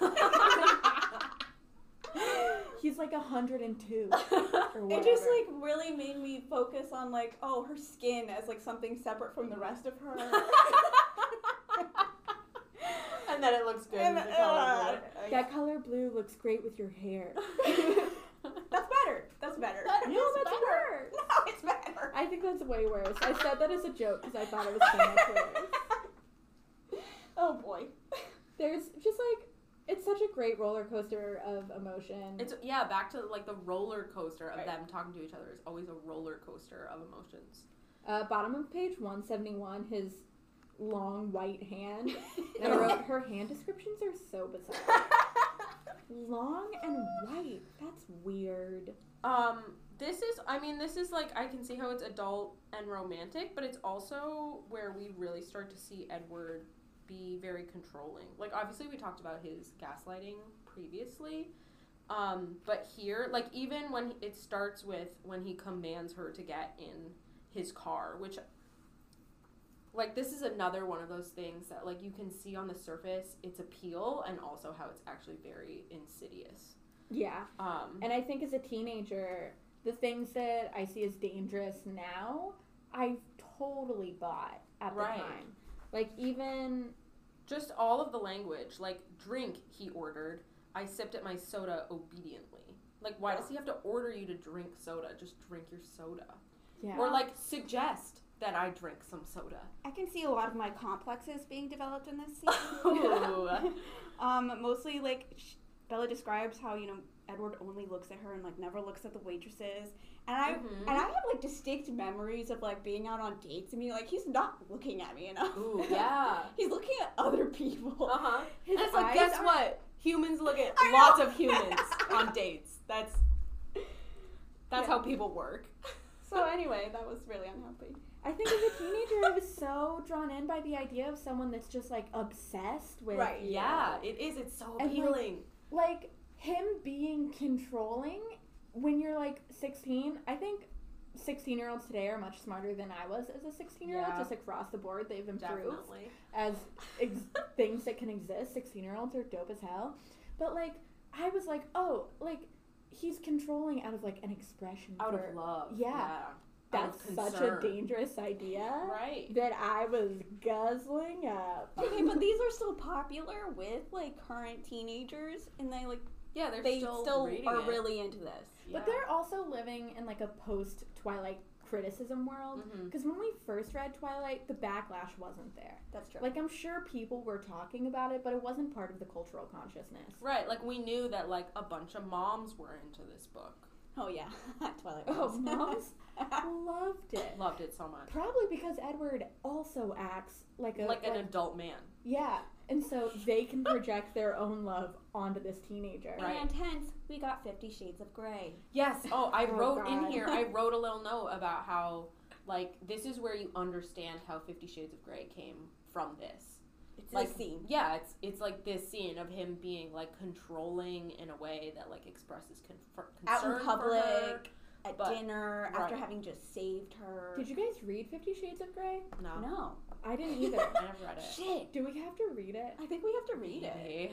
he's like 102 or. It just like really made me focus on like oh her skin as like something separate from the rest of her. and then it looks good. And, with the color uh, blue. that color blue looks great with your hair That's better. That's better. That no that's better. worse no, it's better. i think that's way worse i said that as a joke because i thought it was so much worse oh boy. there's just like it's such a great roller coaster of emotion It's yeah, back to like the roller coaster of Right. them talking to each other is always a roller coaster of emotions. Uh, bottom of page 171, his long white hand. And I wrote, her hand descriptions are so bizarre. long and white. That's weird. Um, this is I mean, this is like I can see how it's adult and romantic, but it's also where we really start to see Edward be very controlling. Like obviously we talked about his gaslighting previously. Um, but here, like even when it starts with when he commands her to get in his car, which like this is another one of those things that like you can see on the surface its appeal and also how it's actually very insidious. Yeah. Um, And I think as a teenager, the things that I see as dangerous now, I've totally bought at the Right. time. Like, even. just all of the language, like drink, he ordered. I sipped at my soda obediently. Like, why does he have to order you to drink soda? Just drink your soda. Yeah. Or like suggest that I drink some soda. I can see a lot of my complexes being developed in this scene. Um, mostly like Bella describes how you know Edward only looks at her and like never looks at the waitresses, and I Mhm. and I have like distinct memories of like being out on dates and being like he's not looking at me enough. Ooh, yeah. he's looking at other people. Uh huh. His And it's like, guess are- what? Humans look at lots of humans on dates. That's that's Yeah. how people work. So anyway, that was really unhealthy. I think as a teenager, I was so drawn in by the idea of someone that's just like obsessed with Right. Yeah, it is. It's so And, like, appealing. like him being controlling when you're like 16 i think 16 year olds today are much smarter than i was as a 16 year old Yeah. just across the board they've improved Definitely. as ex- things that can exist 16 year olds are dope as hell but like i was like oh like he's controlling out of like an expression Out for, of love. Yeah. Out that's such a dangerous idea Right. that i was guzzling up Okay, but these are still popular with like current teenagers, and they like Yeah, they're they still, still, are it. really into this. Yeah. but they're also living in like a post twilight criticism world Mhm. Because when we first read Twilight, the backlash wasn't there. That's true. Like, I'm sure people were talking about it, but it wasn't part of the cultural consciousness. Right, like we knew that like a bunch of moms were into this book. oh yeah, Twilight. Oh, Moms. moms loved it. Loved it so much. Probably because Edward also acts like a. Like an adult man. yeah, and so they can project their own love onto this teenager. Right. And hence, we got Fifty Shades of Grey. Yes. Oh, I Oh, wrote in here. I wrote a little note about how like this is where you understand how Fifty Shades of Grey came from this. It's like this scene. yeah, it's it's like this scene of him being like controlling in a way that like expresses confer- Out in concern for her. public, at but- dinner, after having just saved her. Did you guys read Fifty Shades of Grey? No, No. I didn't either. I never read it. Shit. Do we have to read it? I think we have to read it.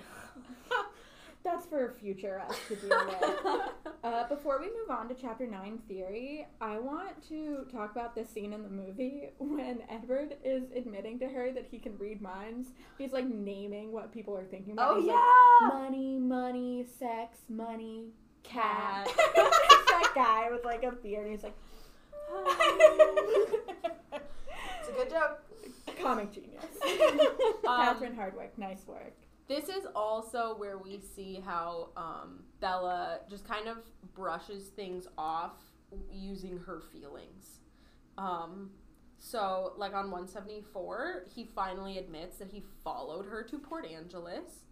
That's for future us to deal with. Uh, before we move on to chapter 9 theory, I want to talk about this scene in the movie when Edward is admitting to her that he can read minds. He's like naming what people are thinking about. Oh He's yeah. like, money, money, sex, money, cat. Guy with like a beard, and he's like, It's a good joke. comic genius. Um, Catherine Hardwicke, nice work. This is also where we see how um, Bella just kind of brushes things off using her feelings. Um, so, like on 174, he finally admits that he followed her to Port Angeles.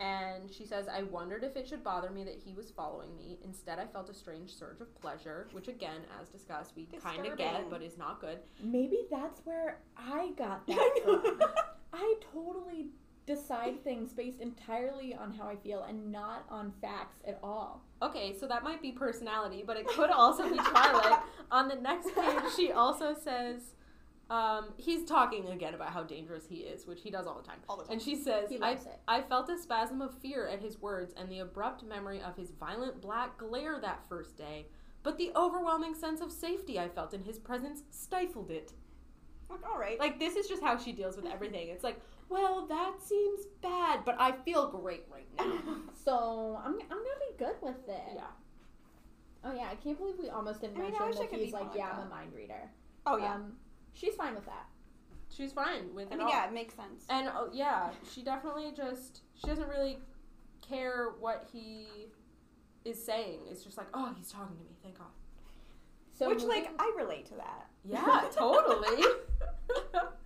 And she says, I wondered if it should bother me that he was following me. Instead, I felt a strange surge of pleasure, which, again, as discussed, we kind of get, but is not good. Maybe that's where I got that from. I totally decide things based entirely on how I feel and not on facts at all. Okay, so that might be personality, but it could also be Twilight. On the next page, she also says, um, he's talking again about how dangerous he is, which he does all the time. All the time. And she says, I. I felt a spasm of fear at his words and the abrupt memory of his violent black glare that first day, but the overwhelming sense of safety I felt in his presence stifled it. Like, all right. Like, this is just how she deals with everything. It's like, well, that seems bad, but I feel great right now. So I'm, I'm gonna be good with it. yeah. Oh yeah, I can't believe we almost didn't I mean, mention I that he's like, yeah, I'm a mind reader. oh yeah. Um, she's fine with that. She's fine with I it mean, all. yeah, it makes sense. And oh, yeah, she definitely just she doesn't really care what he is saying. It's just like, oh, he's talking to me. Thank God. So Which, moving, like, I relate to that. Yeah, totally.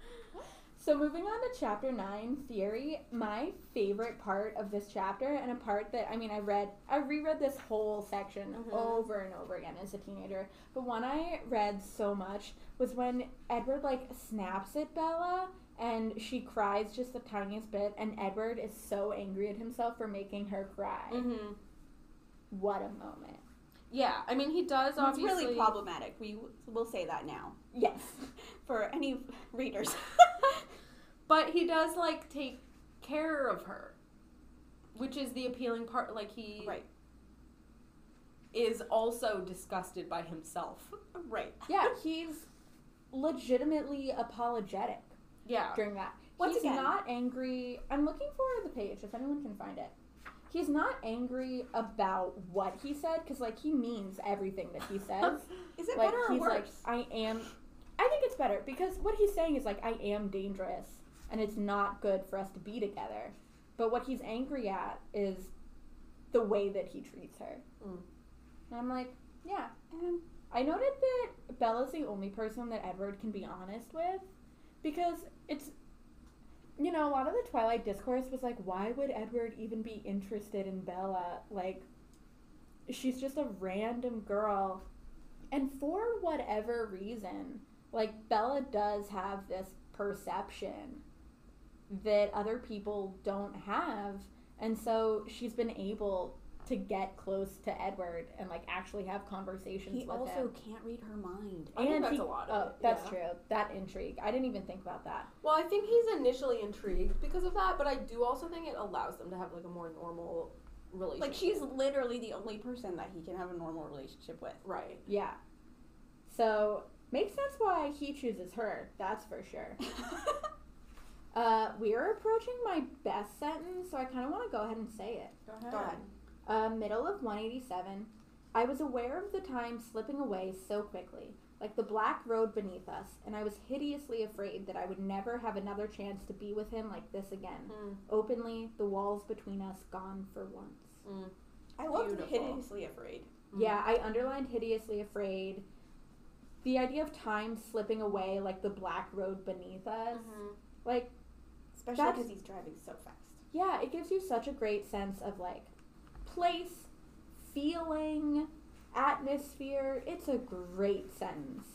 So moving on to chapter nine, theory. My favorite part of this chapter, and a part that I mean, I read, I reread this whole section Mhm. over and over again as a teenager. But one I read so much was when Edward like snaps at Bella, and she cries just the tiniest bit, and Edward is so angry at himself for making her cry. hmm What a moment! Yeah, I mean, he does It's obviously. really problematic. We will say that now Yes. for any readers. But he does like take care of her, which is the appealing part. Like he right. is also disgusted by himself. Right. Yeah, he's legitimately apologetic. Yeah. during that. Once He's again- not angry. I'm looking for the page if anyone can find it. He's not angry about what he said because like he means everything that he says. Is it like better or he's worse? like I am. I think it's better because what he's saying is like I am dangerous and it's not good for us to be together. But what he's angry at is the way that he treats her. Mm. And I'm like, yeah. And I noted that Bella's the only person that Edward can be honest with because it's you know, a lot of the Twilight discourse was like, why would Edward even be interested in Bella? Like, she's just a random girl. And for whatever reason, like, Bella does have this perception that other people don't have. And so she's been able to get close to Edward and, like, actually have conversations with him. he with also him. can't read her mind. I think And that's he- a lot Oh, of it. that's yeah. true. That intrigue. I didn't even think about that. Well, I think he's initially intrigued because of that, but I do also think it allows them to have like a more normal relationship. Like she's literally the only person that he can have a normal relationship with. right. Yeah. So makes sense why he chooses her. That's for sure. Uh, we are approaching my best sentence, so I kind of want to go ahead and say it. Go ahead. Go ahead. Uh, middle of 187. I was aware of the time slipping away so quickly, like the black road beneath us, and I was hideously afraid that I would never have another chance to be with him like this again. Mm, Openly, the walls between us gone for once. mm, I love Beautiful. hideously afraid. mm. Yeah, I underlined hideously afraid. The idea of time slipping away like the black road beneath us. Mhm. Like, Especially because he's driving so fast. yeah, it gives you such a great sense of like place, feeling, atmosphere. It's a great sentence.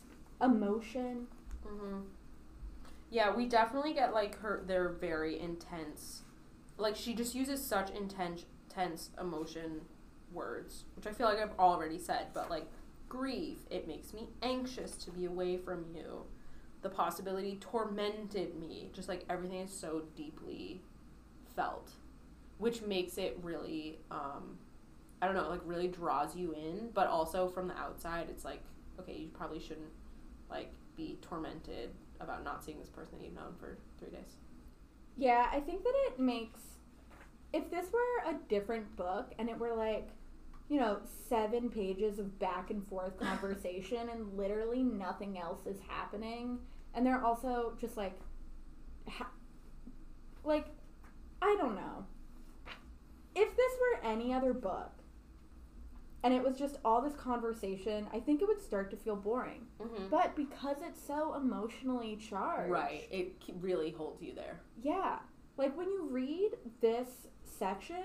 Emotion. Mhm. Yeah, we definitely get like her. They're very intense. Like she just uses such intense, tense emotion words, which I feel like I've already said. But like grief, it makes me anxious to be away from you. The possibility tormented me. Just like everything is so deeply felt, which makes it really. um I don't know, like really draws you in, but also from the outside, it's like, okay, you probably shouldn't like be tormented about not seeing this person that you've known for three days. Yeah, I think that it makes. If this were a different book and it were like, you know, seven pages of back and forth conversation and literally nothing else is happening, and they're also just like, ha- like, I don't know. If this were any other book and it was just all this conversation, I think it would start to feel boring. Mm-hmm. But because it's so emotionally charged. Right. It really holds you there. Yeah. Like when you read this section,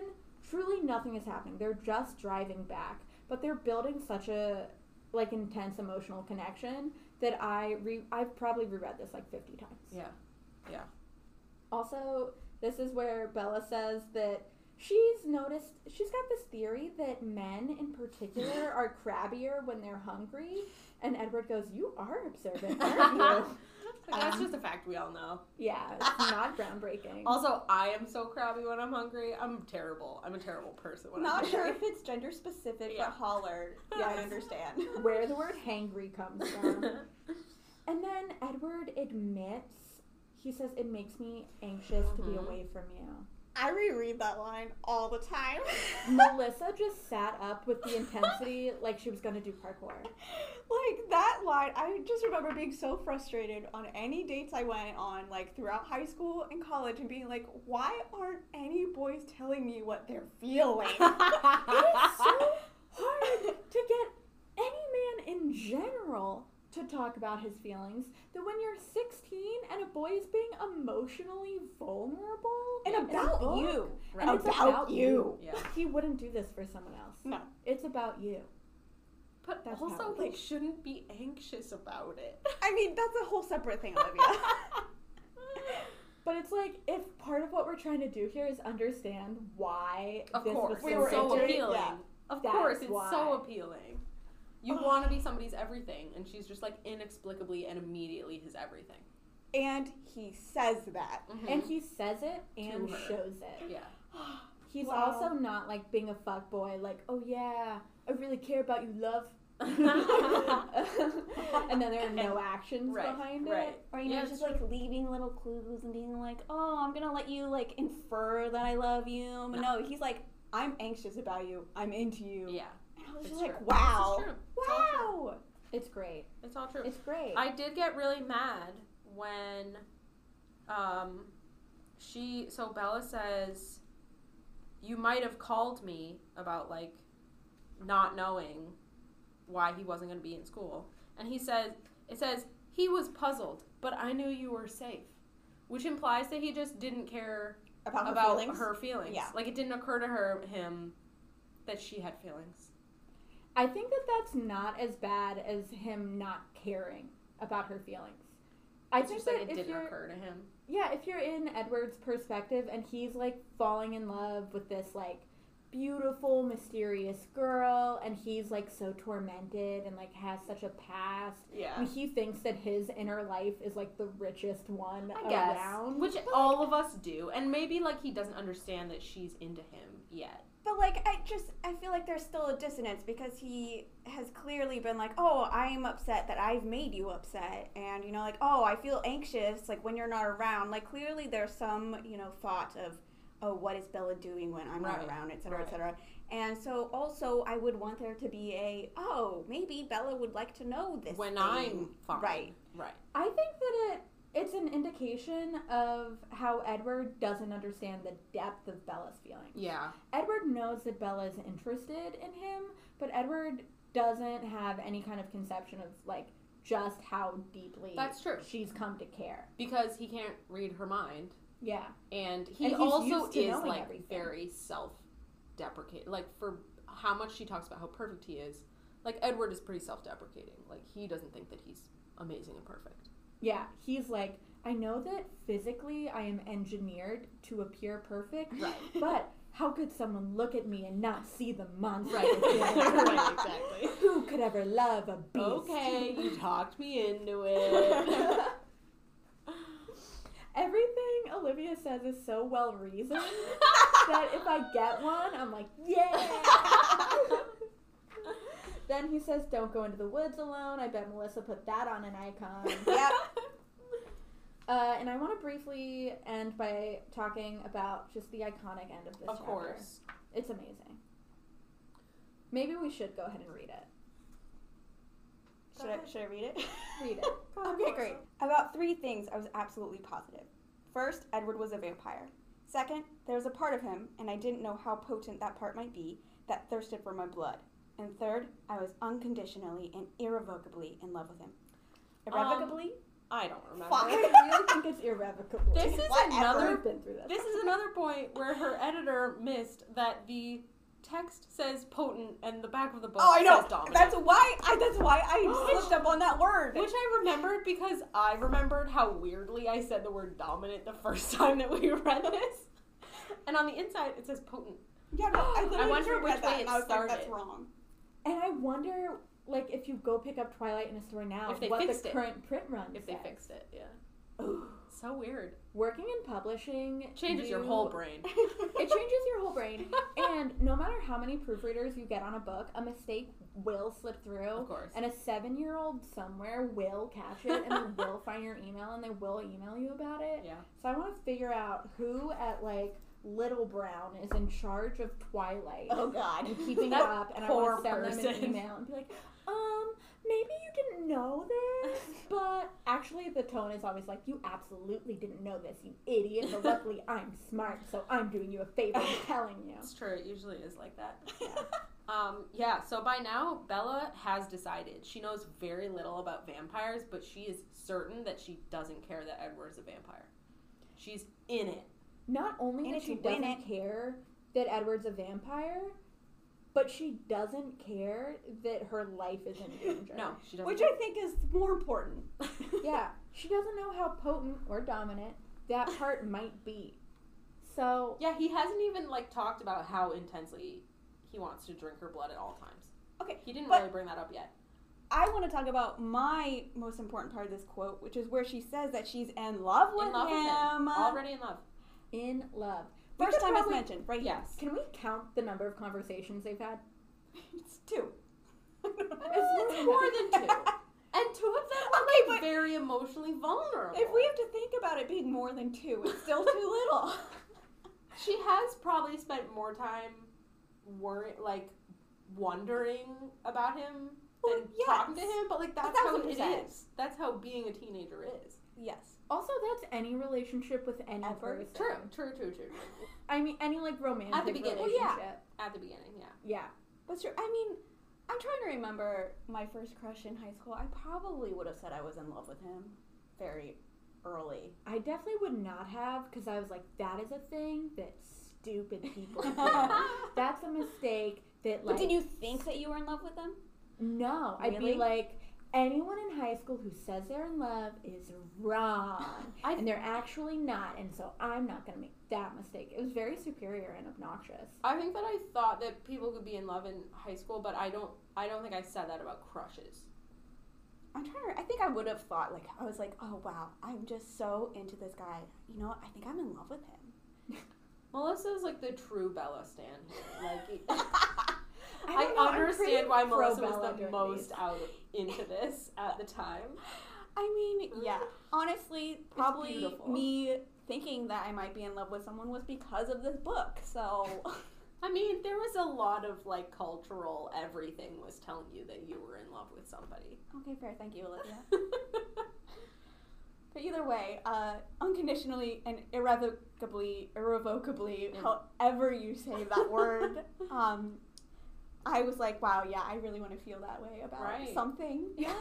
truly nothing is happening. They're just driving back, but they're building such a like intense emotional connection that I re- I've probably reread this like 50 times. Yeah. Yeah. Also, this is where Bella says that she's noticed she's got this theory that men in particular are crabbier when they're hungry, and Edward goes, "You are observant, aren't you?" Like, that's Um, just a fact we all know. yeah, it's not groundbreaking. Also, I am so crabby when I'm hungry. I'm terrible. I'm a terrible person when Not I'm sure if it's gender specific, Yeah. but holler Yeah, I understand. where the word hangry comes from. And then Edward admits, he says, it makes me anxious to be Mhm. away from you. I reread that line all the time. Melissa just sat up with the intensity like she was going to do parkour. like that line, I just remember being so frustrated on any dates I went on, like throughout high school and college, and being like, why aren't any boys telling me what they're feeling? It is so hard to get any man in general to talk about his feelings that when you're 16 and a boy is being emotionally vulnerable and about you. Right. And it's About about you. Yeah. he wouldn't do this for someone else. No. It's about you. But That's also, it like, shouldn't be anxious about it. I mean, that's a whole separate thing, Olivia. But it's like if part of what we're trying to do here is understand why Of this course, was we so were so appealing. yeah. Of That's course, it's why. so appealing. You want to be somebody's everything, and she's just like inexplicably and immediately his everything. and he says that. Mm-hmm. And he says it and shows it. yeah, He's Wow. also not like being a fuck boy, like, oh yeah, I really care about you, love. and then there are no actions Right, behind right. it. Or you know, Yeah, just it's like leaving little clues and being like, "Oh, I'm gonna let you like infer that I love you." But no, he's like, "I'm anxious about you. I'm into you." yeah, And I was it's like, true. "Wow, is. It's true. wow." It's great. It's all true. It's great. I did get really mad when, um, she. So Bella says, "You might have called me about like, not knowing why he wasn't going to be in school," and he says, "It says he was puzzled, but I knew you were safe." Which implies that he just didn't care About her about feelings. her feelings. Yeah. Like it didn't occur to her him that she had feelings. I think that that's not as bad as him not caring about her feelings. I It's think just that like it if didn't occur to him. yeah, if you're in Edward's perspective and he's like falling in love with this like beautiful, mysterious girl, and he's like so tormented and like has such a past, Yeah. and he thinks that his inner life is like the richest one I guess. around. Which all of us do. And maybe like he doesn't understand that she's into him yet. But like, I just I feel like there's still a dissonance because he has clearly been like, "Oh, I'm upset that I've made you upset," and you know, like, "Oh, I feel anxious like when you're not around." Like clearly there's some you know thought of, "Oh, what is Bella doing when I'm Right. not around?" et cetera, Right. et cetera. And so also I would want there to be a, "Oh, maybe Bella would like to know this when thing." I'm fine. right." Right. I think that it it's an indication of how Edward doesn't understand the depth of Bella's feelings. Yeah. Edward knows that Bella is interested in him, but Edward doesn't have any kind of conception of like just how deeply That's true. she's come to care. Because he can't read her mind. Yeah. And he And also is like everything. very self deprecating. Like for how much she talks about how perfect he is. Like Edward is pretty self deprecating. Like he doesn't think that he's amazing and perfect. Yeah, he's like I know that physically I am engineered to appear perfect, Right. but how could someone look at me and not see the monster? Right. right, exactly. Who could ever love a beast? Okay, you talked me into it. Everything Olivia says is so well reasoned that if I get one, I'm like, yeah. then he says, "Don't go into the woods alone." I bet Melissa put that on an icon. Yep. Uh, and I want to briefly end by talking about just the iconic end of this Of chapter. course. It's amazing. Maybe we should go ahead and read it. Should I, should I read it? Read it. Okay, great. About three things I was absolutely positive. First, Edward was a vampire. Second, there was a part of him, and I didn't know how potent that part might be, that thirsted for my blood. And third, I was unconditionally and irrevocably in love with him. Irrevocably? Um, I don't remember. Fuck. I really think it's irrevocable. This is Whatever. another been through this. This is another point where her editor missed that the text says potent and the back of the book oh, I know. says dominant. That's why. I, that's why I slipped up on that word. Which I remembered because I remembered how weirdly I said the word dominant the first time that we read this. And on the inside it says potent. yeah, no, I, literally wonder read which that, way and it I was like, that's wrong. And I wonder, like, if you go pick up Twilight in a store now, If they what fixed the it. current print run If they fixed it, yeah. Ooh. So weird. Working in publishing Changes your whole brain. It changes your whole brain, and no matter how many proofreaders you get on a book, a mistake will slip through. Of course. And a seven year old somewhere will catch it and they will find your email and they will email you about it. Yeah. So I want to figure out who at like Little Brown is in charge of Twilight Oh, God. and keeping it up. And I want to send them an person. email and be like, um, maybe you didn't know this, but actually the tone is always like, you absolutely didn't know this, you idiot. But luckily I'm smart, so I'm doing you a favor and telling you. It's true. It usually is like that. Um, yeah, so by now, Bella has decided. She knows very little about vampires, but she is certain that she doesn't care that Edward's a vampire. She's in it. Not only And that she doesn't care that Edward's a vampire, but she doesn't care that her life is in danger. No, she doesn't. Which I think is more important. Yeah, she doesn't know how potent or dominant that part might be. So, yeah, he hasn't even like talked about how intensely he wants to drink her blood at all times. Okay, He didn't really bring that up yet. I want to talk about my most important part of this quote, which is where she says that she's in love with in love him. with him. Already in love. In love. First time probably- it's mentioned, right? Yes. Can we count the number of conversations they've had? It's two. It's more than two. And two of them are Okay, like very emotionally vulnerable. If we have to think about it being more than two, it's still too little. She has probably spent more time worry like wondering about him Well, than yes. talking to him, but like that's how it is. That's how being a teenager is. yes. Also, that's any relationship with any Ever. person. True, true, true, true, true. I mean, any like romantic beginning. Well, relationship. yeah. At the beginning, yeah. yeah. That's true. I mean, I'm trying to remember my first crush in high school. I probably would have said I was in love with him very early. I definitely would not have because I was like, that is a thing that stupid people do. That's a mistake that like. but did you think that you were in love with him? No, I'd Really? be like, anyone in high school who says they're in love is wrong, I- and they're actually not, and so I'm not gonna make that mistake. It was very superior and obnoxious. I think that I thought that people could be in love in high school, but I don't I don't think I said that about crushes. I'm trying to. I think I would have thought like I was like, oh wow, I'm just so into this guy. You know what? I think I'm in love with him. Melissa's like the true Bella stan. Like I, I, don't know, I'm pretty understand why Melissa Bella was the most these. out into this at the time. I mean, yeah. Honestly, probably me thinking that I might be in love with someone was because of this book. So I mean, there was a lot of like cultural everything was telling you that you were in love with somebody. okay, fair. Thank you, Olivia. But either way, uh, unconditionally and irrevocably, irrevocably, however you say that word, um, I was like, wow, yeah, I really want to feel that way about Right. something. yeah,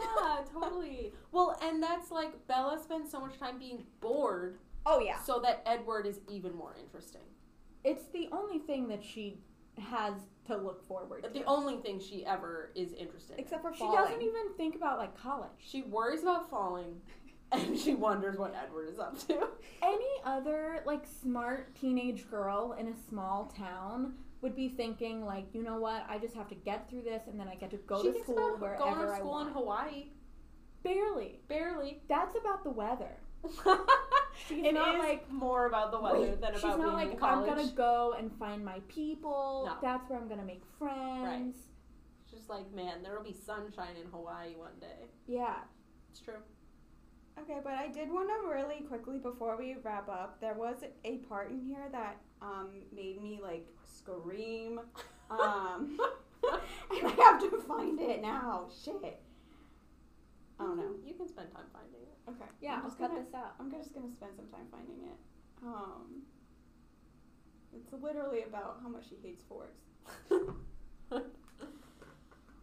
totally. Well, and that's like Bella spends so much time being bored, Oh yeah. so that Edward is even more interesting. It's the only thing that she has to look forward to. The only thing she ever is interested in. Except for she doesn't even think about like college. She worries about falling, and she wonders what Edward is up to. Any other like smart teenage girl in a small town would be thinking like, you know what? I just have to get through this, and then I get to go she to thinks school about wherever going to I school want. in Hawaii. Barely. Barely. That's about the weather. She's It not is like more about the weather Wait, than she's about not being like in college. I'm gonna go and find my people. No. That's where I'm gonna make friends. It's just like, man, there will be sunshine in Hawaii one day. Yeah. It's true. Okay, but I did want to really quickly before we wrap up. There was a part in here that um, made me like scream, um, and I have to find it now. Shit. I don't know. You can spend time finding it. Okay. Yeah, I'm I'll just cut gonna, this out. I'm just gonna spend some time finding it. Um, it's literally about how much she hates forks.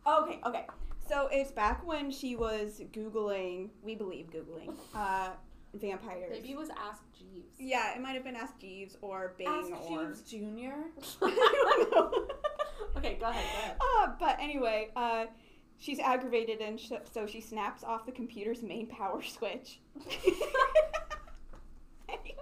Okay, okay. So it's back when she was googling. We believe googling uh, vampires. Maybe it was Ask Jeeves. Yeah, it might have been Ask Jeeves or Bing Ask or. Jeeves Jr. I don't know. Okay, go ahead, go ahead. Uh, but anyway, uh, she's aggravated and sh- so she snaps off the computer's main power switch. anyway,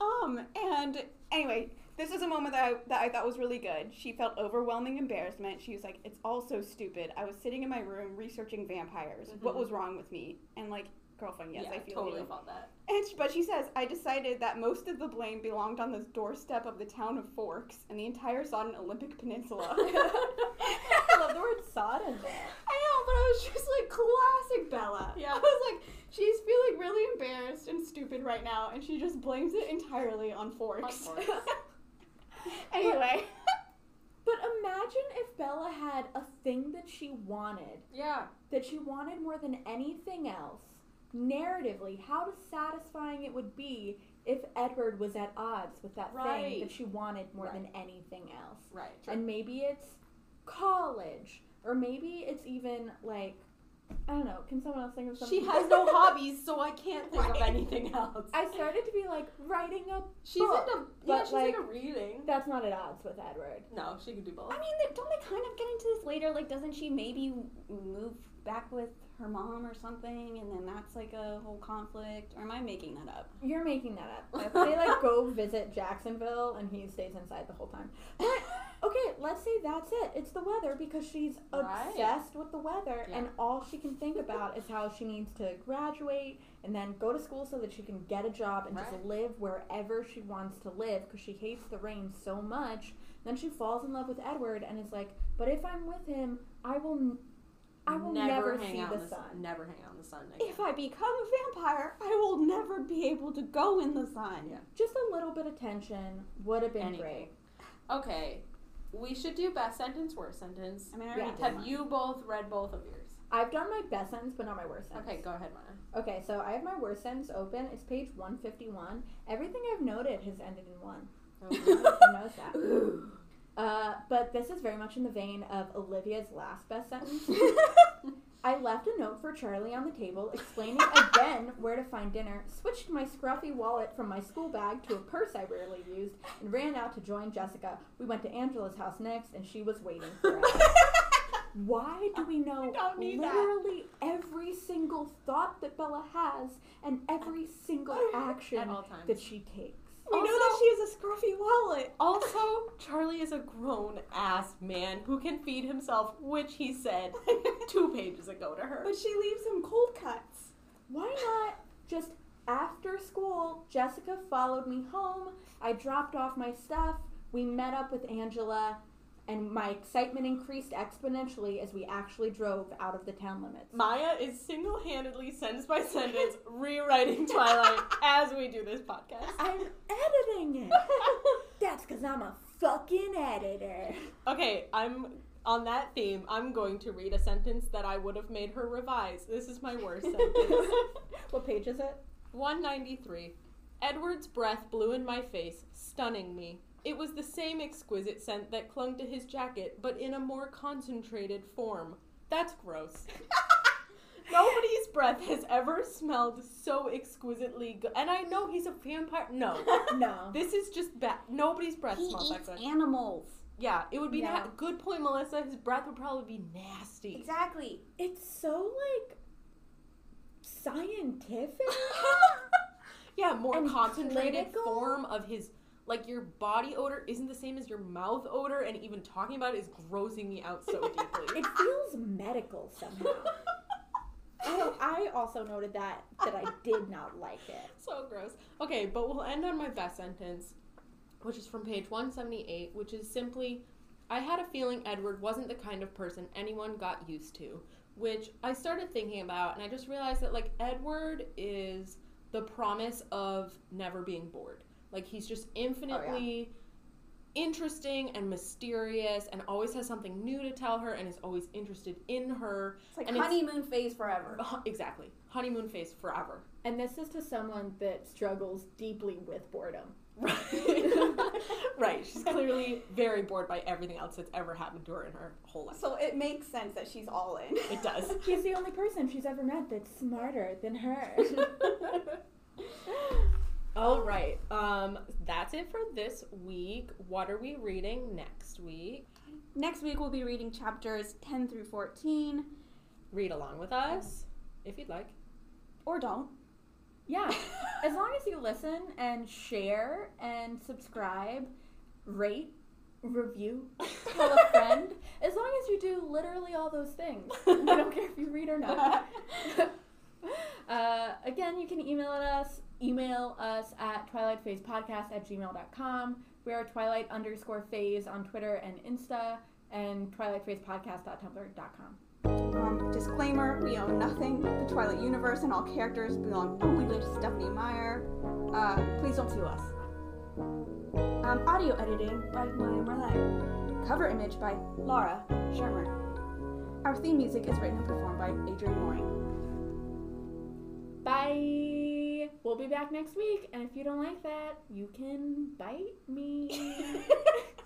um, and anyway, this is a moment that I, that I thought was really good. She felt overwhelming embarrassment. She was like, "It's all so stupid. I was sitting in my room researching vampires. What Mhm. was wrong with me?" And like, girlfriend, yes, yeah, I feel totally you. felt that. And she, but she says, I decided that most of the blame belonged on the doorstep of the town of Forks and the entire Sodden Olympic Peninsula. I love the word Sodden. there. I know, but I was just like, classic Bella. Yeah. I was like, she's feeling really embarrassed and stupid right now, and she just blames it entirely on Forks. On Forks. anyway. But imagine if Bella had a thing that she wanted, Yeah. that she wanted more than anything else. Narratively, how satisfying it would be if Edward was at odds with that thing Right. that she wanted more Right. than anything else. Right. And maybe it's college, or maybe it's even like, I don't know. Can someone else think of something? She has no hobbies, so I can't think of anything else. I started to be like writing a she's book, into yeah, she's like- into reading. That's not at odds with Edward. No, she can do both. I mean, don't they kind of get into this later? Like, doesn't she maybe move back with her mom or something, and then that's like a whole conflict? Or am I making that up? You're making that up. they like go visit Jacksonville and he stays inside the whole time. But okay, let's say that's it. It's the weather because she's Right. obsessed with the weather Yeah. and all she can think about is how she needs to graduate and then go to school so that she can get a job and just live wherever she wants to live because she hates the rain so much. Then she falls in love with Edward and is like, "But if I'm with him, I will I will never, hang see out the the sun." Never hang out in the sun again. If I become a vampire, I will never be able to go in the sun. Yeah. Just a little bit of tension would have been Anything. great. Okay, we should do best sentence, worst sentence. I mean, I did Have you both read both of yours? I've done my best sentence, but not my worst sentence. Okay, go ahead, Maya. Okay, so I have my worst sentence open. It's page 151. Everything I've noted has ended in one. Oh, Who knows that? Uh, but this is very much in the vein of Olivia's last best sentence. I left a note for Charlie on the table explaining again where to find dinner, switched my scruffy wallet from my school bag to a purse I rarely used, and ran out to join Jessica. We went to Angela's house next, and she was waiting for us. Why do we know need that. literally every single thought that Bella has and every single action At all times. that she takes? We know that she has a scruffy wallet. Also, Charlie is a grown ass man who can feed himself, which he said two pages ago to her. But she leaves him cold cuts. Why not just after school? Jessica followed me home. I dropped off my stuff. We met up with Angela, and my excitement increased exponentially as we actually drove out of the town limits. Maya is single handedly, sentence by sentence, rewriting Twilight as we do this podcast. I'm editing it. That's because I'm a fucking editor. Okay, I'm on that theme. I'm going to read a sentence that I would have made her revise. This is my worst sentence. what page is it? 193. Edward's breath blew in my face, stunning me. It was the same exquisite scent that clung to his jacket, but in a more concentrated form. That's gross. Nobody's breath has ever smelled so exquisitely good. And I know he's a vampire. No. No. This is just bad. Nobody's breath He smells that eats good. animals. Yeah, it would be Yeah. na- good point, Melissa. His breath would probably be nasty. Exactly. It's so like scientific. yeah, more And concentrated clinical? form of his like your body odor isn't the same as your mouth odor and even talking about it is grossing me out so deeply. it feels medical somehow. I, I also noted that that I did not like it. so gross. Okay, but we'll end on my best sentence, which is from page 178, which is simply I had a feeling Edward wasn't the kind of person anyone got used to, which I started thinking about and I just realized that like Edward is the promise of never being bored. Like he's just oh, infinitely interesting and mysterious and always has something new to tell her and is always interested in her. It's like And it's- honeymoon phase forever. Exactly. Honeymoon phase forever. And this is to someone that struggles deeply with boredom. Right. right. She's clearly very bored by everything else that's ever happened to her in her whole life. So it makes sense that she's all in. It does. He's the only person she's ever met that's smarter than her. All right. Um, that's it for this week. What are we reading next week? Next week we'll be reading chapters 10 through 14, Read along with us if you'd like. or don't. yeah, as long as you listen and share and subscribe, rate, review, tell a friend, as long as you do literally all those things. I don't care if you read or not. uh, again, you can email us. Email us at twilightphasepodcast at gmail.com. We are twilight underscore phase on Twitter and Insta, and twilightphasepodcast.tumblr.com. Um, disclaimer: We own nothing. The Twilight Universe and all characters belong only to Stephenie Meyer. Uh, please don't sue us. Um, audio editing by Maya Merlet. Cover image by Laura Shermer. Our theme music is written and performed by Adrian Mooring. Bye. We'll be back next week, and if you don't like that, you can bite me.